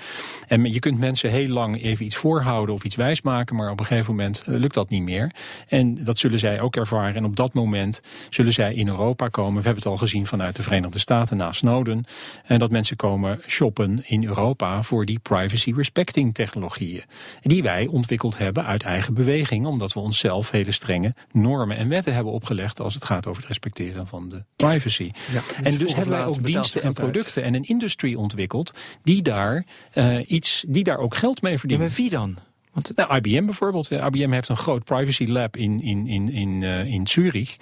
En je kunt mensen heel lang even iets voorhouden of iets wijsmaken, maar op een gegeven moment lukt dat niet meer. En dat zullen zij ook ervaren. En op dat moment zullen zij in Europa komen. We hebben het al gezien vanuit de Verenigde Staten na Snowden. En dat mensen komen shoppen in Europa voor die privacy respecting technologieën. Die wij ontwikkeld hebben uit eigen beweging. Omdat we onszelf hele strenge normen en wetten hebben opgelegd als het gaat over het respecteren van de privacy. Ja, En dus hebben wij ook diensten en uit. producten en een industrie ontwikkeld die daar, eh, iets, die daar ook geld mee Ja, verdienen. maar wie dan? Want Nou, IBM bijvoorbeeld. Eh, IBM heeft een groot privacy lab in, in, in, in, eh, in Zurich.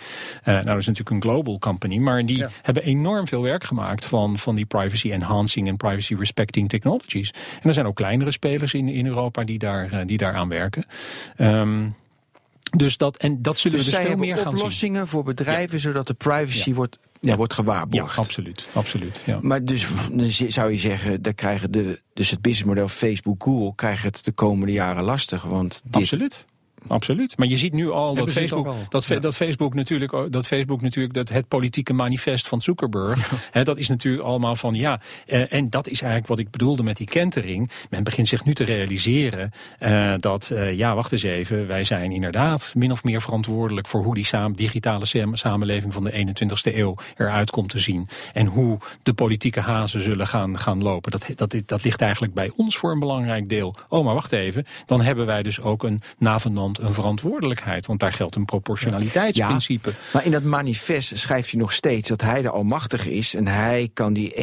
Eh, nou, dat is natuurlijk een global company. Maar die Ja. hebben enorm veel werk gemaakt van, van die privacy enhancing en privacy respecting technologies. En er zijn ook kleinere spelers in, in Europa die daar, die daar aan werken. Ehm, dus dat, en dat zullen dus we dus veel meer gaan zien. oplossingen voor bedrijven, zodat de privacy Ja. wordt, ja, wordt Ja, gewaarborgd. absoluut. absoluut ja. Maar dus dan zou je zeggen, daar krijgen de, dus het businessmodel Facebook, Google, krijgt het de komende jaren lastig. Want dit, Absoluut. Absoluut. Maar je ziet nu al dat Facebook, al. dat, Ja. dat Facebook natuurlijk, dat Facebook natuurlijk dat het politieke manifest van Zuckerberg, hè, dat is natuurlijk allemaal van ja. eh, en dat is eigenlijk wat ik bedoelde met die kentering. Men begint zich nu te realiseren eh, dat eh, ja, wacht eens even, wij zijn inderdaad min of meer verantwoordelijk voor hoe die saam, digitale sam- samenleving van de 21ste eeuw eruit komt te zien. En hoe de politieke hazen zullen gaan, gaan lopen. Dat, dat, dat ligt eigenlijk bij ons voor een belangrijk deel. Oh, maar wacht even. Dan hebben wij dus ook een navenant een verantwoordelijkheid. Want daar geldt een proportionaliteitsprincipe. Maar in dat manifest schrijft hij nog steeds dat hij de almachtige is en hij kan die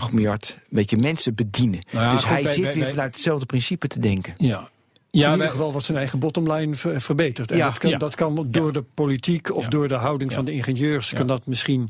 1,8 miljard beetje mensen bedienen. Nou ja, dus goed, hij wij- zit wij- weer wij- vanuit hetzelfde principe te denken. Ja. In Ja, ieder wij- geval wordt zijn eigen bottomline ver- verbeterd. En Ja, dat, kan, ja. dat kan door de politiek of door de houding van de ingenieurs... kan dat misschien,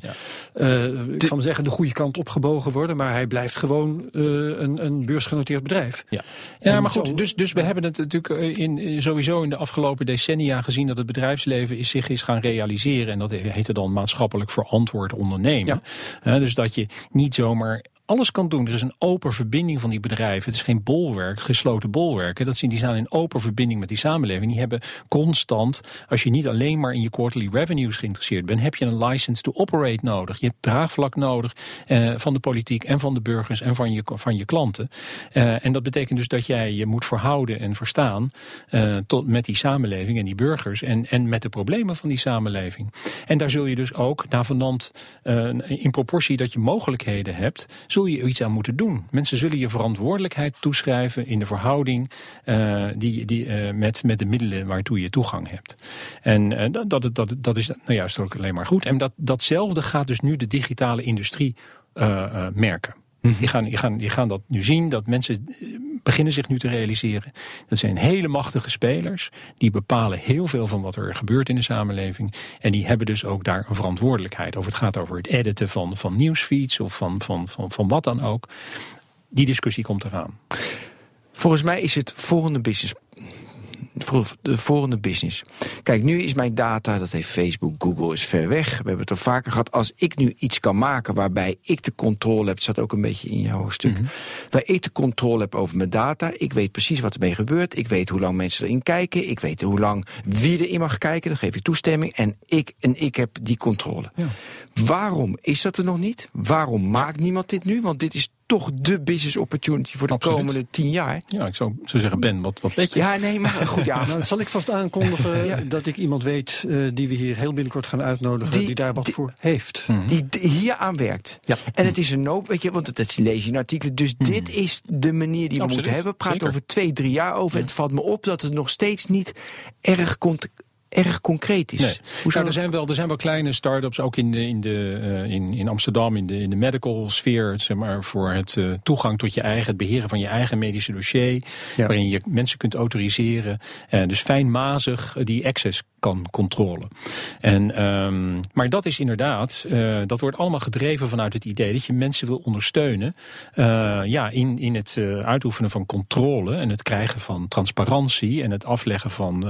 zal maar zeggen, de goede kant opgebogen worden. Maar hij blijft gewoon eh, een, een beursgenoteerd bedrijf. Ja, ja maar goed, dus, dus we hebben het natuurlijk eh, in, in- sowieso in de afgelopen decennia gezien dat het bedrijfsleven is, zich is gaan realiseren. En dat heette dan maatschappelijk verantwoord ondernemen. Eh, dus dat je niet zomaar alles kan doen. Er is een open verbinding van die bedrijven. Het is geen bolwerk, gesloten bolwerken. Dat zien, die staan in open verbinding met die samenleving. Die hebben constant, als je niet alleen maar in je quarterly revenues geïnteresseerd bent, heb je een license to operate nodig. Je hebt draagvlak nodig eh, van de politiek en van de burgers en van je, van je klanten. Eh, en dat betekent dus dat jij je moet verhouden en verstaan eh, tot, met die samenleving en die burgers en, en met de problemen van die samenleving. En daar zul je dus ook, navenant, eh in proportie dat je mogelijkheden hebt, zul je iets aan moeten doen. Mensen zullen je verantwoordelijkheid toeschrijven in de verhouding eh, die, die, eh, met, met de middelen waartoe je toegang hebt. En eh, dat, dat, dat, dat is nou juist ook alleen maar goed. En dat, datzelfde gaat dus nu de digitale industrie merken. Die gaan, die, gaan, die gaan dat nu zien, dat mensen beginnen zich nu te realiseren. Dat zijn hele machtige spelers. Die bepalen heel veel van wat er gebeurt in de samenleving. En die hebben dus ook daar een verantwoordelijkheid. Of het gaat over het editen van, van nieuwsfeeds of van, van, van, van wat dan ook. Die discussie komt eraan. Volgens mij is het volgende business. Voor- De volgende business. Kijk, nu is mijn data, dat heeft Facebook, Google, is ver weg. We hebben het al vaker gehad. Als ik nu iets kan maken waarbij ik de controle heb, zat ook een beetje in jouw stuk, waar ik de controle heb over mijn data. Ik weet precies wat ermee gebeurt. Ik weet hoe lang mensen erin kijken. Ik weet hoe lang wie erin mag kijken. Dan geef ik toestemming. En ik, en ik heb die controle. Ja. Waarom is dat er nog niet? Waarom maakt niemand dit nu? Want dit is toch de business opportunity voor de Absoluut. komende tien jaar. Ja, ik zou, zou zeggen, Ben, wat, wat let je? Ja, nee, maar goed, ja. Nou, zal ik vast aankondigen Ja. dat ik iemand weet eh, die we hier heel binnenkort gaan uitnodigen, die, Die- daar wat die- voor heeft. Mhm. die hier aan werkt. Ja. En het is een nood, weet je, want dat dat lees je in artikelen. Dus dit is de manier die we Absoluut, moeten hebben. We praten zeker. over twee, drie jaar over. En het valt me op dat het nog steeds niet erg cont- erg concreet is. Nee. Nou, er, zijn wel, er zijn wel kleine start-ups, ook in, de, in, de, uh, in, in Amsterdam, in de, in de medical sfeer, zeg maar, voor het uh, toegang tot je eigen, het beheren van je eigen medische dossier, ja. waarin je mensen kunt autoriseren. Uh, dus fijnmazig die access kan controleren. En, um, maar dat is inderdaad, dat wordt allemaal gedreven vanuit het idee dat je mensen wil ondersteunen ja, in, in het uitoefenen van controle en het krijgen van transparantie en het afleggen van,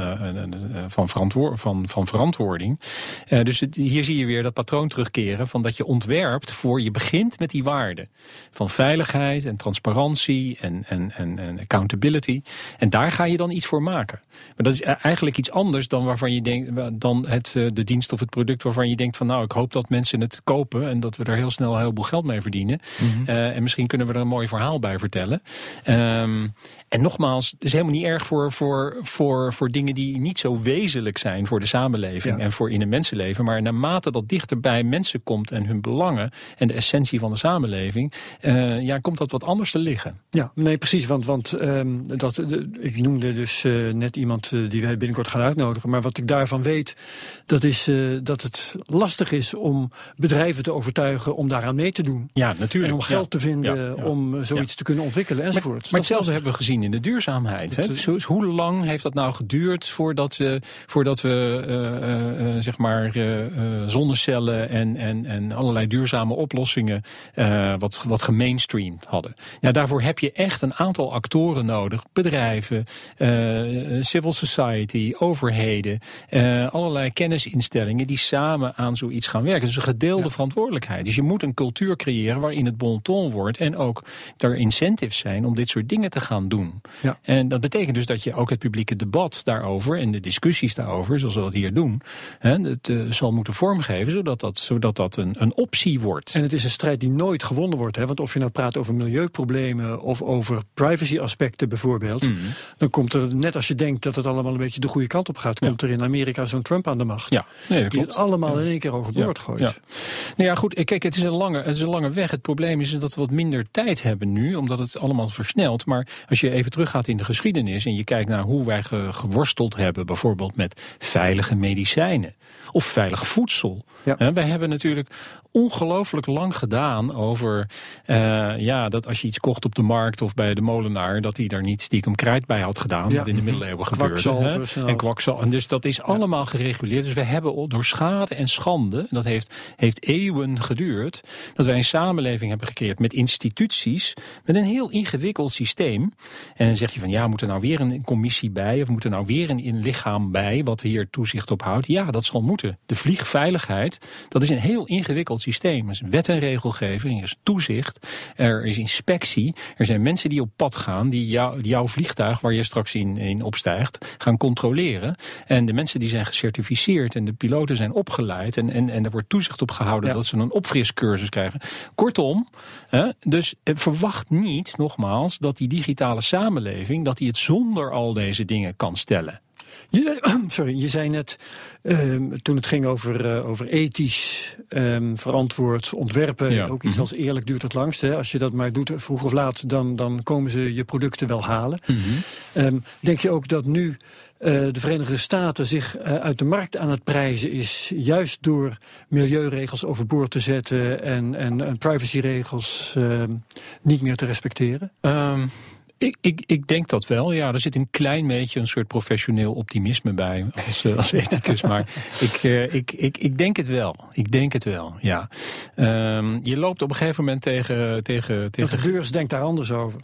van verantwoordelijkheid van, van verantwoording. Uh, dus het, hier zie je weer dat patroon terugkeren van dat je ontwerpt voor je begint met die waarden. Van veiligheid en transparantie en, en, en, en accountability. En daar ga je dan iets voor maken. Maar dat is e-, eigenlijk iets anders dan waarvan je denkt, dan het, eh, de dienst of het product waarvan je denkt van nou, ik hoop dat mensen het kopen en dat we er heel snel een heleboel geld mee verdienen. Mm -hmm. uh, en misschien kunnen we er een mooi verhaal bij vertellen. Um, en nogmaals, het is helemaal niet erg voor, voor, voor, voor dingen die niet zo wezenlijk zijn voor de samenleving ja. en voor in een mensenleven. Maar naarmate dat dichter bij mensen komt en hun belangen en de essentie van de samenleving, uh, ja, komt dat wat anders te liggen. Ja, nee, precies. Want, want um, dat, de, ik noemde dus uh, net iemand uh, die wij binnenkort gaan uitnodigen. Maar wat ik daarvan weet, dat is dat het lastig is om bedrijven te overtuigen om daaraan mee te doen. Ja, natuurlijk. En om geld ja. te vinden ja, om zoiets te kunnen ontwikkelen enzovoort. Maar, maar hetzelfde hebben we gezien in de duurzaamheid. Hè? Dus hoe lang heeft dat nou geduurd voordat we, voordat we uh, uh, zeg maar zonnecellen en, en, en allerlei duurzame oplossingen wat, wat gemainstreamd hadden? Ja, daarvoor heb je echt een aantal actoren nodig. Bedrijven, civil society, overheden, allerlei kennisinstellingen die samen aan zoiets gaan werken. Dus een gedeelde ja. verantwoordelijkheid. Dus je moet een cultuur creëren waarin het bon ton wordt en ook er incentives zijn om dit soort dingen te gaan doen. Ja. En dat betekent dus dat je ook het publieke debat daarover en de discussies daarover, zoals we dat hier doen, hè, het uh, zal moeten vormgeven, zodat dat, zodat dat een, een optie wordt. En het is een strijd die nooit gewonnen wordt. Hè? Want of je nou praat over milieuproblemen of over privacy-aspecten bijvoorbeeld, Mhm. mm -hmm. dan komt er, net als je denkt dat het allemaal een beetje de goede kant op gaat, Ja. komt er in Amerika zo'n Trump aan de macht. Ja, nee, dat die klopt. het allemaal Ja. in één keer overboord Ja, gooit. ja. Nou ja, goed. Kijk, het is, een lange, het is een lange weg. Het probleem is dat we wat minder tijd hebben nu, omdat het allemaal versnelt. Maar als je even teruggaat in de geschiedenis en je kijkt naar hoe wij ge- geworsteld hebben, bijvoorbeeld met veilige medicijnen of veilig voedsel. Ja. Wij hebben natuurlijk ongelooflijk lang gedaan over eh, ja, dat als je iets kocht op de markt of bij de molenaar, dat hij daar niet stiekem krijt bij had gedaan. Ja. Wat in de middeleeuwen gebeurde. Hè. snel. En kwakzalver. En dus dat is allemaal gereguleerd. Dus we hebben door schade en schande, dat heeft, heeft eeuwen geduurd, dat wij een samenleving hebben gecreëerd met instituties, met een heel ingewikkeld systeem. En dan zeg je van ja, moet er nou weer een commissie bij, of moet er nou weer een, een lichaam bij, wat hier toezicht op houdt? Ja, dat zal moeten. De vliegveiligheid, dat is een heel ingewikkeld systeem. Er is wet en regelgeving, er is toezicht, er is inspectie. Er zijn mensen die op pad gaan, die jou, jouw vliegtuig, waar je straks in, in opstijgt, gaan controleren. En de mensen die zijn gecertificeerd en de piloten zijn opgeleid en, en, en er wordt toezicht op gehouden Ja. dat ze een opfriscursus krijgen. Kortom, hè, dus eh, verwacht niet, nogmaals, dat die digitale samenleving, dat die het zonder al deze dingen kan stellen. Je, sorry, je zei net, um, toen het ging over, uh, over ethisch um, verantwoord ontwerpen, Ja. ook iets -hmm. als eerlijk duurt het langst. Hè. Als je dat maar doet vroeg of laat, dan, dan komen ze je producten wel halen. Mm -hmm. um, denk je ook dat nu uh, de Verenigde Staten zich uh, uit de markt aan het prijzen is, juist door milieuregels overboord te zetten en, en, en privacyregels niet meer te respecteren? Ik, ik, ik denk dat wel, ja. Er zit een klein beetje een soort professioneel optimisme bij als, uh, als ethicus. maar ik, uh, ik, ik, ik denk het wel. Ik denk het wel, ja. Um, je loopt op een gegeven moment tegen... tegen, tegen de beurs denkt daar anders over.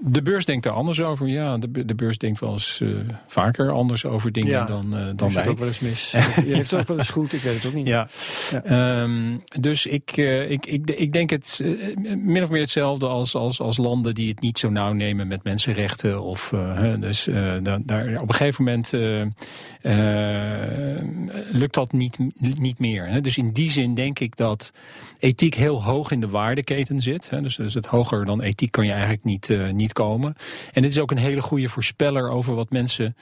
De beurs denkt daar anders over, ja. De, de beurs denkt wel eens uh, vaker anders over dingen ja, dan, uh, dan wij. ook wel eens mis. je heeft het ook wel eens goed, ik weet het ook niet. Ja. ja. Um, dus ik, uh, ik, ik, ik denk het min of meer hetzelfde als, als, als landen die het niet zo nauw nemen met mensenrechten. Of, uh, dus uh, daar, op een gegeven moment uh, lukt dat niet, niet meer. Hè? Dus in die zin denk ik dat ethiek heel hoog in de waardeketen zit. Hè? Dus, dus het hoger dan ethiek kan je eigenlijk niet, niet komen. En het is ook een hele goede voorspeller over wat mensen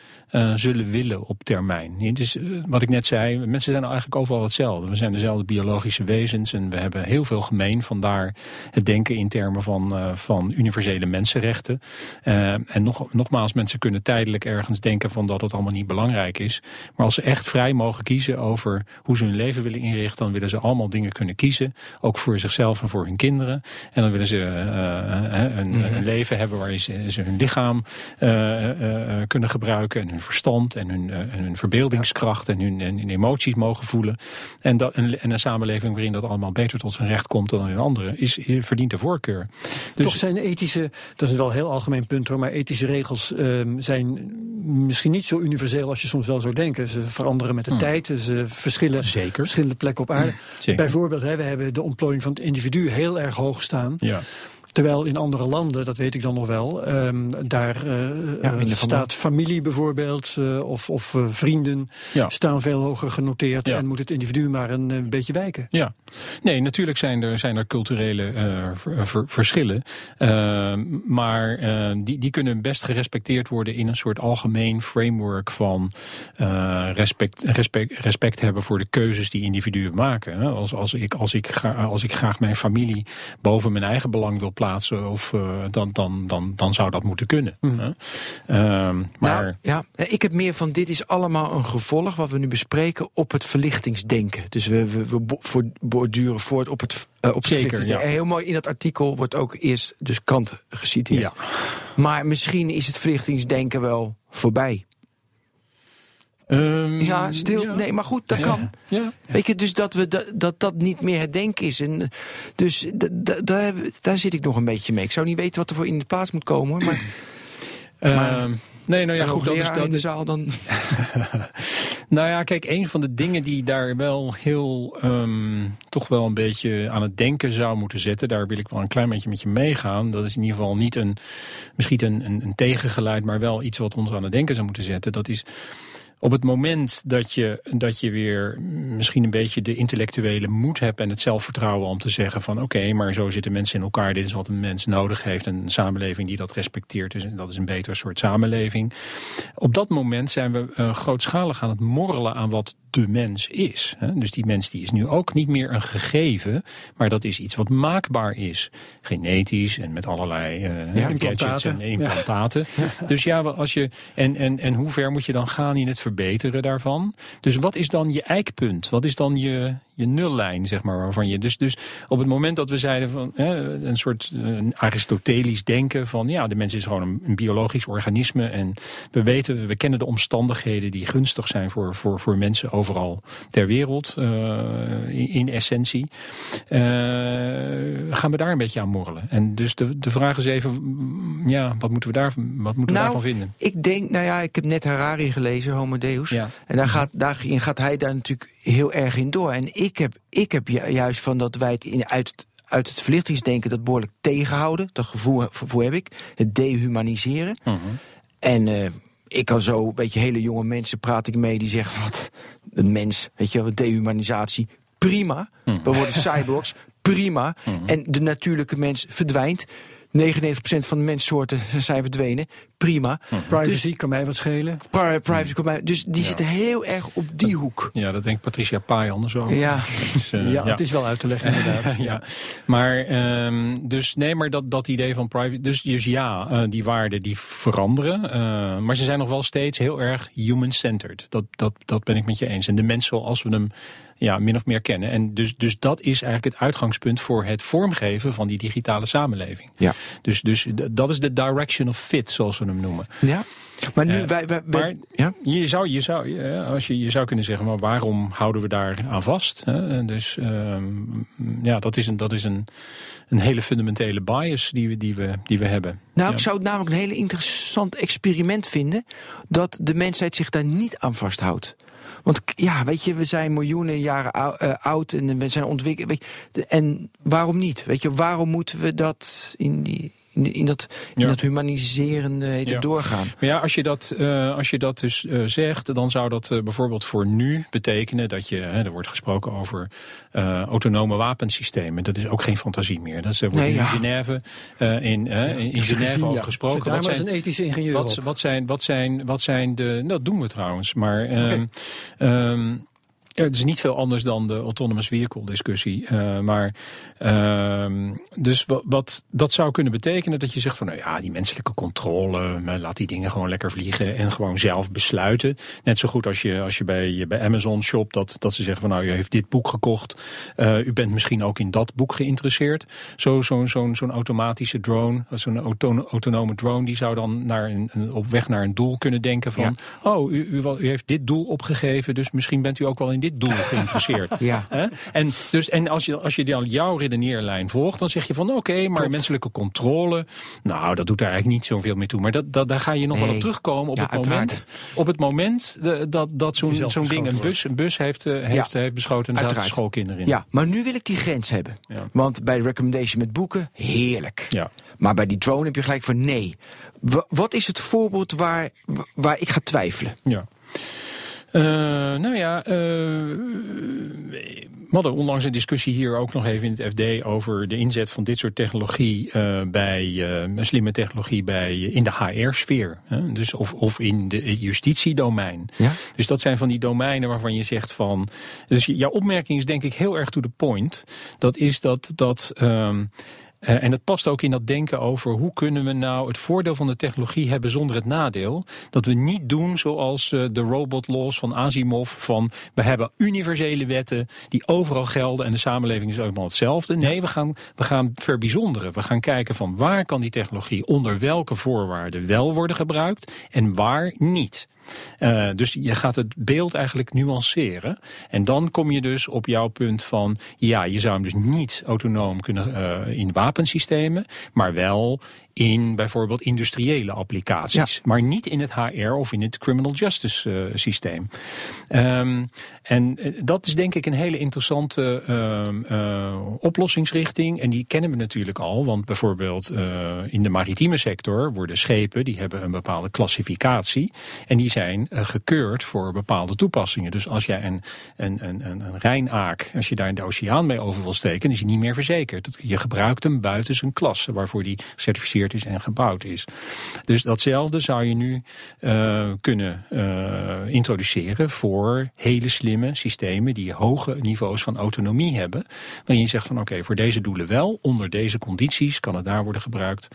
zullen willen op termijn. Dus wat ik net zei, mensen zijn eigenlijk overal hetzelfde. We zijn dezelfde biologische wezens en we hebben heel veel gemeen. Vandaar het denken in termen van, van universele mensenrechten. En nog, nogmaals, mensen kunnen tijdelijk ergens denken van dat het allemaal niet belangrijk is. Maar als ze echt vrij mogen kiezen over hoe ze hun leven willen inrichten, dan willen ze allemaal dingen kunnen kiezen. Ook voor zichzelf en voor hun kinderen. En dan willen ze een, mhm. een, leven hebben waar ze, ze hun lichaam kunnen gebruiken en hun verstand en hun, en hun verbeeldingskracht en hun, en hun emoties mogen voelen. En, dat, en, en, een samenleving waarin dat allemaal beter tot zijn recht komt dan in andere, is, is verdient de voorkeur. Dus Toch zijn ethische, dat is wel een heel algemeen punt hoor, maar ethische regels um, zijn misschien niet zo universeel als je soms wel zou denken. Ze veranderen met de hmm. tijd, ze verschillen Zeker. verschillende plekken op aarde. Bijvoorbeeld, hè, we hebben de ontplooiing van het individu heel erg hoog staan. Ja. Terwijl in andere landen, dat weet ik dan nog wel, um, daar uh, staat familie bijvoorbeeld uh, of, of uh, vrienden ja. staan veel hoger genoteerd ja. en moet het individu maar een beetje wijken. Ja, nee, natuurlijk zijn er, zijn er culturele ver, verschillen, ehm, maar die, die kunnen best gerespecteerd worden in een soort algemeen framework van respect, respect, respect hebben voor de keuzes die individuen maken. Als, als, ik, als, ik, als ik graag mijn familie boven mijn eigen belang wil plaatsen, of, uh, dan, dan, dan, dan zou dat moeten kunnen. Mm. Uh, maar... Nou, ja, ik heb meer van dit is allemaal een gevolg wat we nu bespreken op het verlichtingsdenken. Dus we, we, we borduren voort op het, uh, op Zeker, ja. Heel mooi in dat artikel wordt ook eerst dus Kant geciteerd. Ja. Maar misschien is het verlichtingsdenken wel voorbij. Um, ja, stil. Nee, maar goed, dat kan. Ja. Weet je, dus dat, we dat dat niet meer het denken is. En dus daar, daar zit ik nog een beetje mee. Ik zou niet weten wat er voor in de plaats moet komen. Maar, uh, nee, nou ja, goed. Dat is dat in de zaal dan. nou ja, kijk, een van de dingen die daar wel heel um, toch wel een beetje aan het denken zou moeten zetten. Daar wil ik wel een klein beetje met je meegaan. Dat is in ieder geval niet een, misschien een, een, een tegengeluid, maar wel iets wat ons aan het denken zou moeten zetten. Dat is op het moment dat je, dat je weer misschien een beetje de intellectuele moed hebt en het zelfvertrouwen om te zeggen van oké, maar zo zitten mensen in elkaar, dit is wat een mens nodig heeft, een samenleving die dat respecteert, dus dat is een beter soort samenleving. Op dat moment zijn we uh, grootschalig aan het morrelen aan wat de mens is. Dus die mens die is nu ook niet meer een gegeven, maar dat is iets wat maakbaar is. Genetisch en met allerlei uh, ja, gadgets en implantaten. Dus ja, als je, en, en, en hoe ver moet je dan gaan in het verbeteren daarvan? Dus wat is dan je eikpunt? Wat is dan je, je nullijn, zeg maar, waarvan je. Dus, dus op het moment dat we zeiden van hè, een soort een Aristotelisch denken van ja, de mens is gewoon een, een, biologisch organisme en we weten, we kennen de omstandigheden die gunstig zijn voor, voor, voor mensen overal ter wereld, uh, in, essentie. Uh, gaan we daar een beetje aan morrelen. En dus de, de vraag is even, ja, wat moeten we, daar, wat moeten we nou, daarvan vinden? Ik denk, nou ja, ik heb net Harari gelezen, Homo Deus. Ja. En daar gaat, daarin gaat hij daar natuurlijk heel erg in door. En ik heb, ik heb juist van dat wij het in, uit, het, uit het verlichtingsdenken dat behoorlijk tegenhouden. Dat gevoel, gevoel heb ik. Het dehumaniseren. Mhm. En uh, ik kan zo, een beetje hele jonge mensen praat ik mee die zeggen wat een mens, weet je, dehumanisatie, prima. Mm. We worden cyborgs, prima. Mhm. En de natuurlijke mens verdwijnt. 99% van de menssoorten zijn verdwenen. Prima. Hm. Privacy dus, kan mij wat schelen. Privacy kan mij, dus die zitten heel erg op die hoek. Ja, dat denkt Patricia Pai anders. Ja. Dus, uh, ja, het is wel uit te leggen inderdaad. ja. Maar, um, dus nee, maar dat, dat idee van privacy. Dus, dus ja, uh, die waarden die veranderen. Uh, maar ze zijn nog wel steeds heel erg human-centered. Dat, dat, dat ben ik met je eens. En de mens zoals we hem ja, min of meer kennen. En dus, dus dat is eigenlijk het uitgangspunt voor het vormgeven van die digitale samenleving. Ja. Dus, dus dat is de direction of fit, zoals we hem noemen. Ja. Maar nu, uh, wij, wij, maar ja? je, zou, je, zou, als je, je zou kunnen zeggen, maar waarom houden we daar aan vast? Hè? Dus uh, ja, dat is, een, dat is een, een hele fundamentele bias die we, die we, die we hebben. Nou, ja. ik zou het namelijk een hele interessant experiment vinden dat de mensheid zich daar niet aan vasthoudt. Want ja, weet je, we zijn miljoenen jaren uh, oud en we zijn ontwikkeld. En waarom niet? Weet je, waarom moeten we dat in die in, in, dat, in dat humaniserende heet ja. doorgaan. Maar ja, als je dat, uh, als je dat dus uh, zegt, dan zou dat uh, bijvoorbeeld voor nu betekenen dat je, hè, er wordt gesproken over autonome wapensystemen. Dat is ook geen fantasie meer. Dat is, wordt nee, ja. in Genève, in, in, in Genève over gesproken. Daar wat zijn, een ethische ingenieur wat, wat, zijn, wat, zijn, wat zijn de, dat doen we trouwens, maar... Okay. Um, Ja, het is niet veel anders dan de autonomous vehicle discussie. Uh, maar uh, dus wat, wat, dat zou kunnen betekenen dat je zegt van nou ja, die menselijke controle, laat die dingen gewoon lekker vliegen en gewoon zelf besluiten. Net zo goed als je, als je bij, bij Amazon shopt, dat, dat ze zeggen van nou, u heeft dit boek gekocht. Uh, u bent misschien ook in dat boek geïnteresseerd. Zo'n zo, zo, zo'n automatische drone, zo'n autonome drone, die zou dan naar een, een, op weg naar een doel kunnen denken van ja. oh, u, u, u heeft dit doel opgegeven, dus misschien bent u ook wel in dit doel geïnteresseerd. ja. En, dus, en als je, als je dan jouw redeneerlijn volgt, dan zeg je van oké, okay, maar Klopt. menselijke controle, nou, dat doet daar eigenlijk niet zoveel meer toe. Maar dat, dat, daar ga je nog nee. wel op terugkomen op, ja, het, moment, op het moment dat, dat zo'n zo'n ding, een bus, een bus heeft, uh, heeft, ja. heeft beschoten en er zaten schoolkinderen in. Ja, maar nu wil ik die grens hebben. Ja. Want bij de recommendation met boeken, heerlijk. Ja. Maar bij die drone heb je gelijk van nee. W wat is het voorbeeld waar, waar ik ga twijfelen? Ja. Uh, nou ja, uh, we hadden onlangs een discussie hier ook nog even in het FD over de inzet van dit soort technologie uh, bij slimme technologie bij in de HR-sfeer. Dus of, of in de justitiedomein. Ja? Dus dat zijn van die domeinen waarvan je zegt van. Dus jouw opmerking is denk ik heel erg to the point. Dat is dat dat. Um, Uh, en dat past ook in dat denken over hoe kunnen we nou het voordeel van de technologie hebben zonder het nadeel. Dat we niet doen zoals uh, de robot laws van Asimov. Van we hebben universele wetten die overal gelden en de samenleving is allemaal hetzelfde. Nee, we gaan, we gaan verbijzonderen. We gaan kijken van waar kan die technologie onder welke voorwaarden wel worden gebruikt en waar niet. Uh, dus je gaat het beeld eigenlijk nuanceren. En dan kom je dus op jouw punt van... ja, je zou hem dus niet autonoom kunnen uh, in wapensystemen... maar wel in bijvoorbeeld industriële applicaties. Ja. Maar niet in het HR of in het criminal justice uh, systeem. Um, en dat is denk ik een hele interessante uh, uh, oplossingsrichting. En die kennen we natuurlijk al. Want bijvoorbeeld in de maritieme sector worden schepen... die hebben een bepaalde klassificatie. En die zijn gekeurd voor bepaalde toepassingen. Dus als jij een, een, een, een Rijnaak, als je daar in de oceaan mee over wil steken... is hij niet meer verzekerd. Je gebruikt hem buiten zijn klasse waarvoor die is en gebouwd is. Dus datzelfde zou je nu uh, kunnen uh, introduceren voor hele slimme systemen die hoge niveaus van autonomie hebben. Waarin je zegt van oké, voor deze doelen wel, onder deze condities kan het daar worden gebruikt.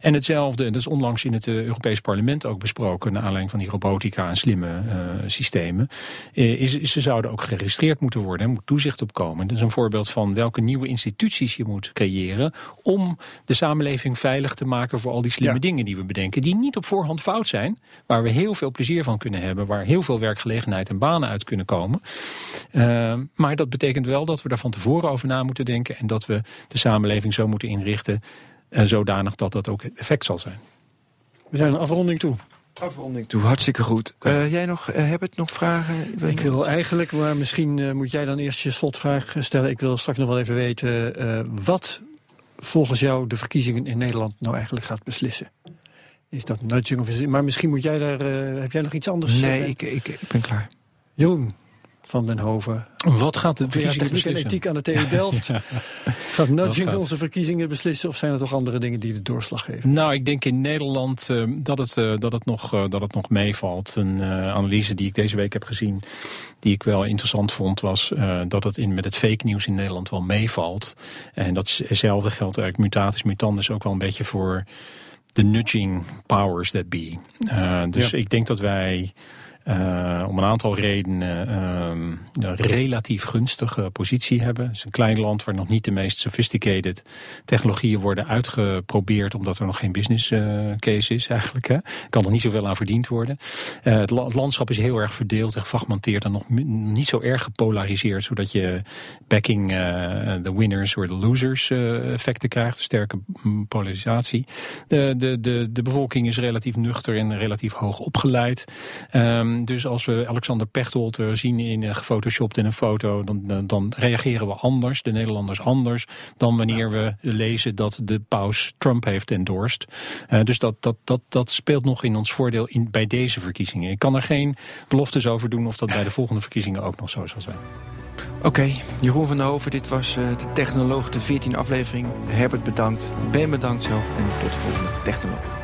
En hetzelfde, en dat is onlangs in het Europees Parlement ook besproken, naar aanleiding van die robotica en slimme systemen, is, ze zouden ook geregistreerd moeten worden, er moet toezicht op komen. Dat is een voorbeeld van welke nieuwe instituties je moet creëren om de samenleving veilig te maken voor al die slimme ja. dingen die we bedenken. Die niet op voorhand fout zijn. Waar we heel veel plezier van kunnen hebben. Waar heel veel werkgelegenheid en banen uit kunnen komen. Uh, maar dat betekent wel dat we daar van tevoren over na moeten denken. En dat we de samenleving zo moeten inrichten. Uh, zodanig dat dat ook effect zal zijn. We zijn een afronding toe. Afronding toe, hartstikke goed. Uh, jij nog, uh, heb het nog vragen? Ik wil eigenlijk, maar misschien uh, moet jij dan eerst je slotvraag stellen. Ik wil straks nog wel even weten, wat volgens jou de verkiezingen in Nederland nou eigenlijk gaat beslissen? Is dat nudging of is het, Maar misschien moet jij daar. Uh, heb jij nog iets anders? Nee, uh, ik, ik, ik ben klaar. Jeroen van den Hoven. Wat gaat de verkiezingen techniek beslissen? en ethiek aan de TU Delft. ja. Gaat nudging gaat... onze verkiezingen beslissen of zijn er toch andere dingen die de doorslag geven? Nou, ik denk in Nederland uh, dat, het, uh, dat, het nog, uh, dat het nog meevalt. Een analyse die ik deze week heb gezien, die ik wel interessant vond, was dat het in, met het fake nieuws in Nederland wel meevalt. En datzelfde geldt eigenlijk mutatis mutandis ook wel een beetje voor de nudging powers that be. dus ja. ik denk dat wij uh, om een aantal redenen uh, een relatief gunstige positie hebben. Het is een klein land waar nog niet de meest sophisticated technologieën worden uitgeprobeerd, omdat er nog geen business uh, case is eigenlijk. Hè. Kan er niet zoveel aan verdiend worden. Het, la het, landschap is heel erg verdeeld en gefragmenteerd en nog niet zo erg gepolariseerd, zodat je backing de winners of de losers effecten krijgt. Sterke polarisatie. De, de, de, de bevolking is relatief nuchter en relatief hoog opgeleid. Um, dus als we Alexander Pechtold zien in uh, gefotoshopt in een foto, dan, dan, dan, reageren we anders, de Nederlanders anders, dan wanneer we lezen dat de paus Trump heeft endorsed. Uh, dus dat, dat, dat, dat speelt nog in ons voordeel in, bij deze verkiezingen. Ik kan er geen beloftes over doen of dat bij de volgende verkiezingen ook nog zo zal zijn. Oké, okay, Jeroen van der Hoven, dit was uh, de Technoloog, de 14e aflevering. Herbert bedankt, Ben bedankt zelf en tot de volgende Technoloog.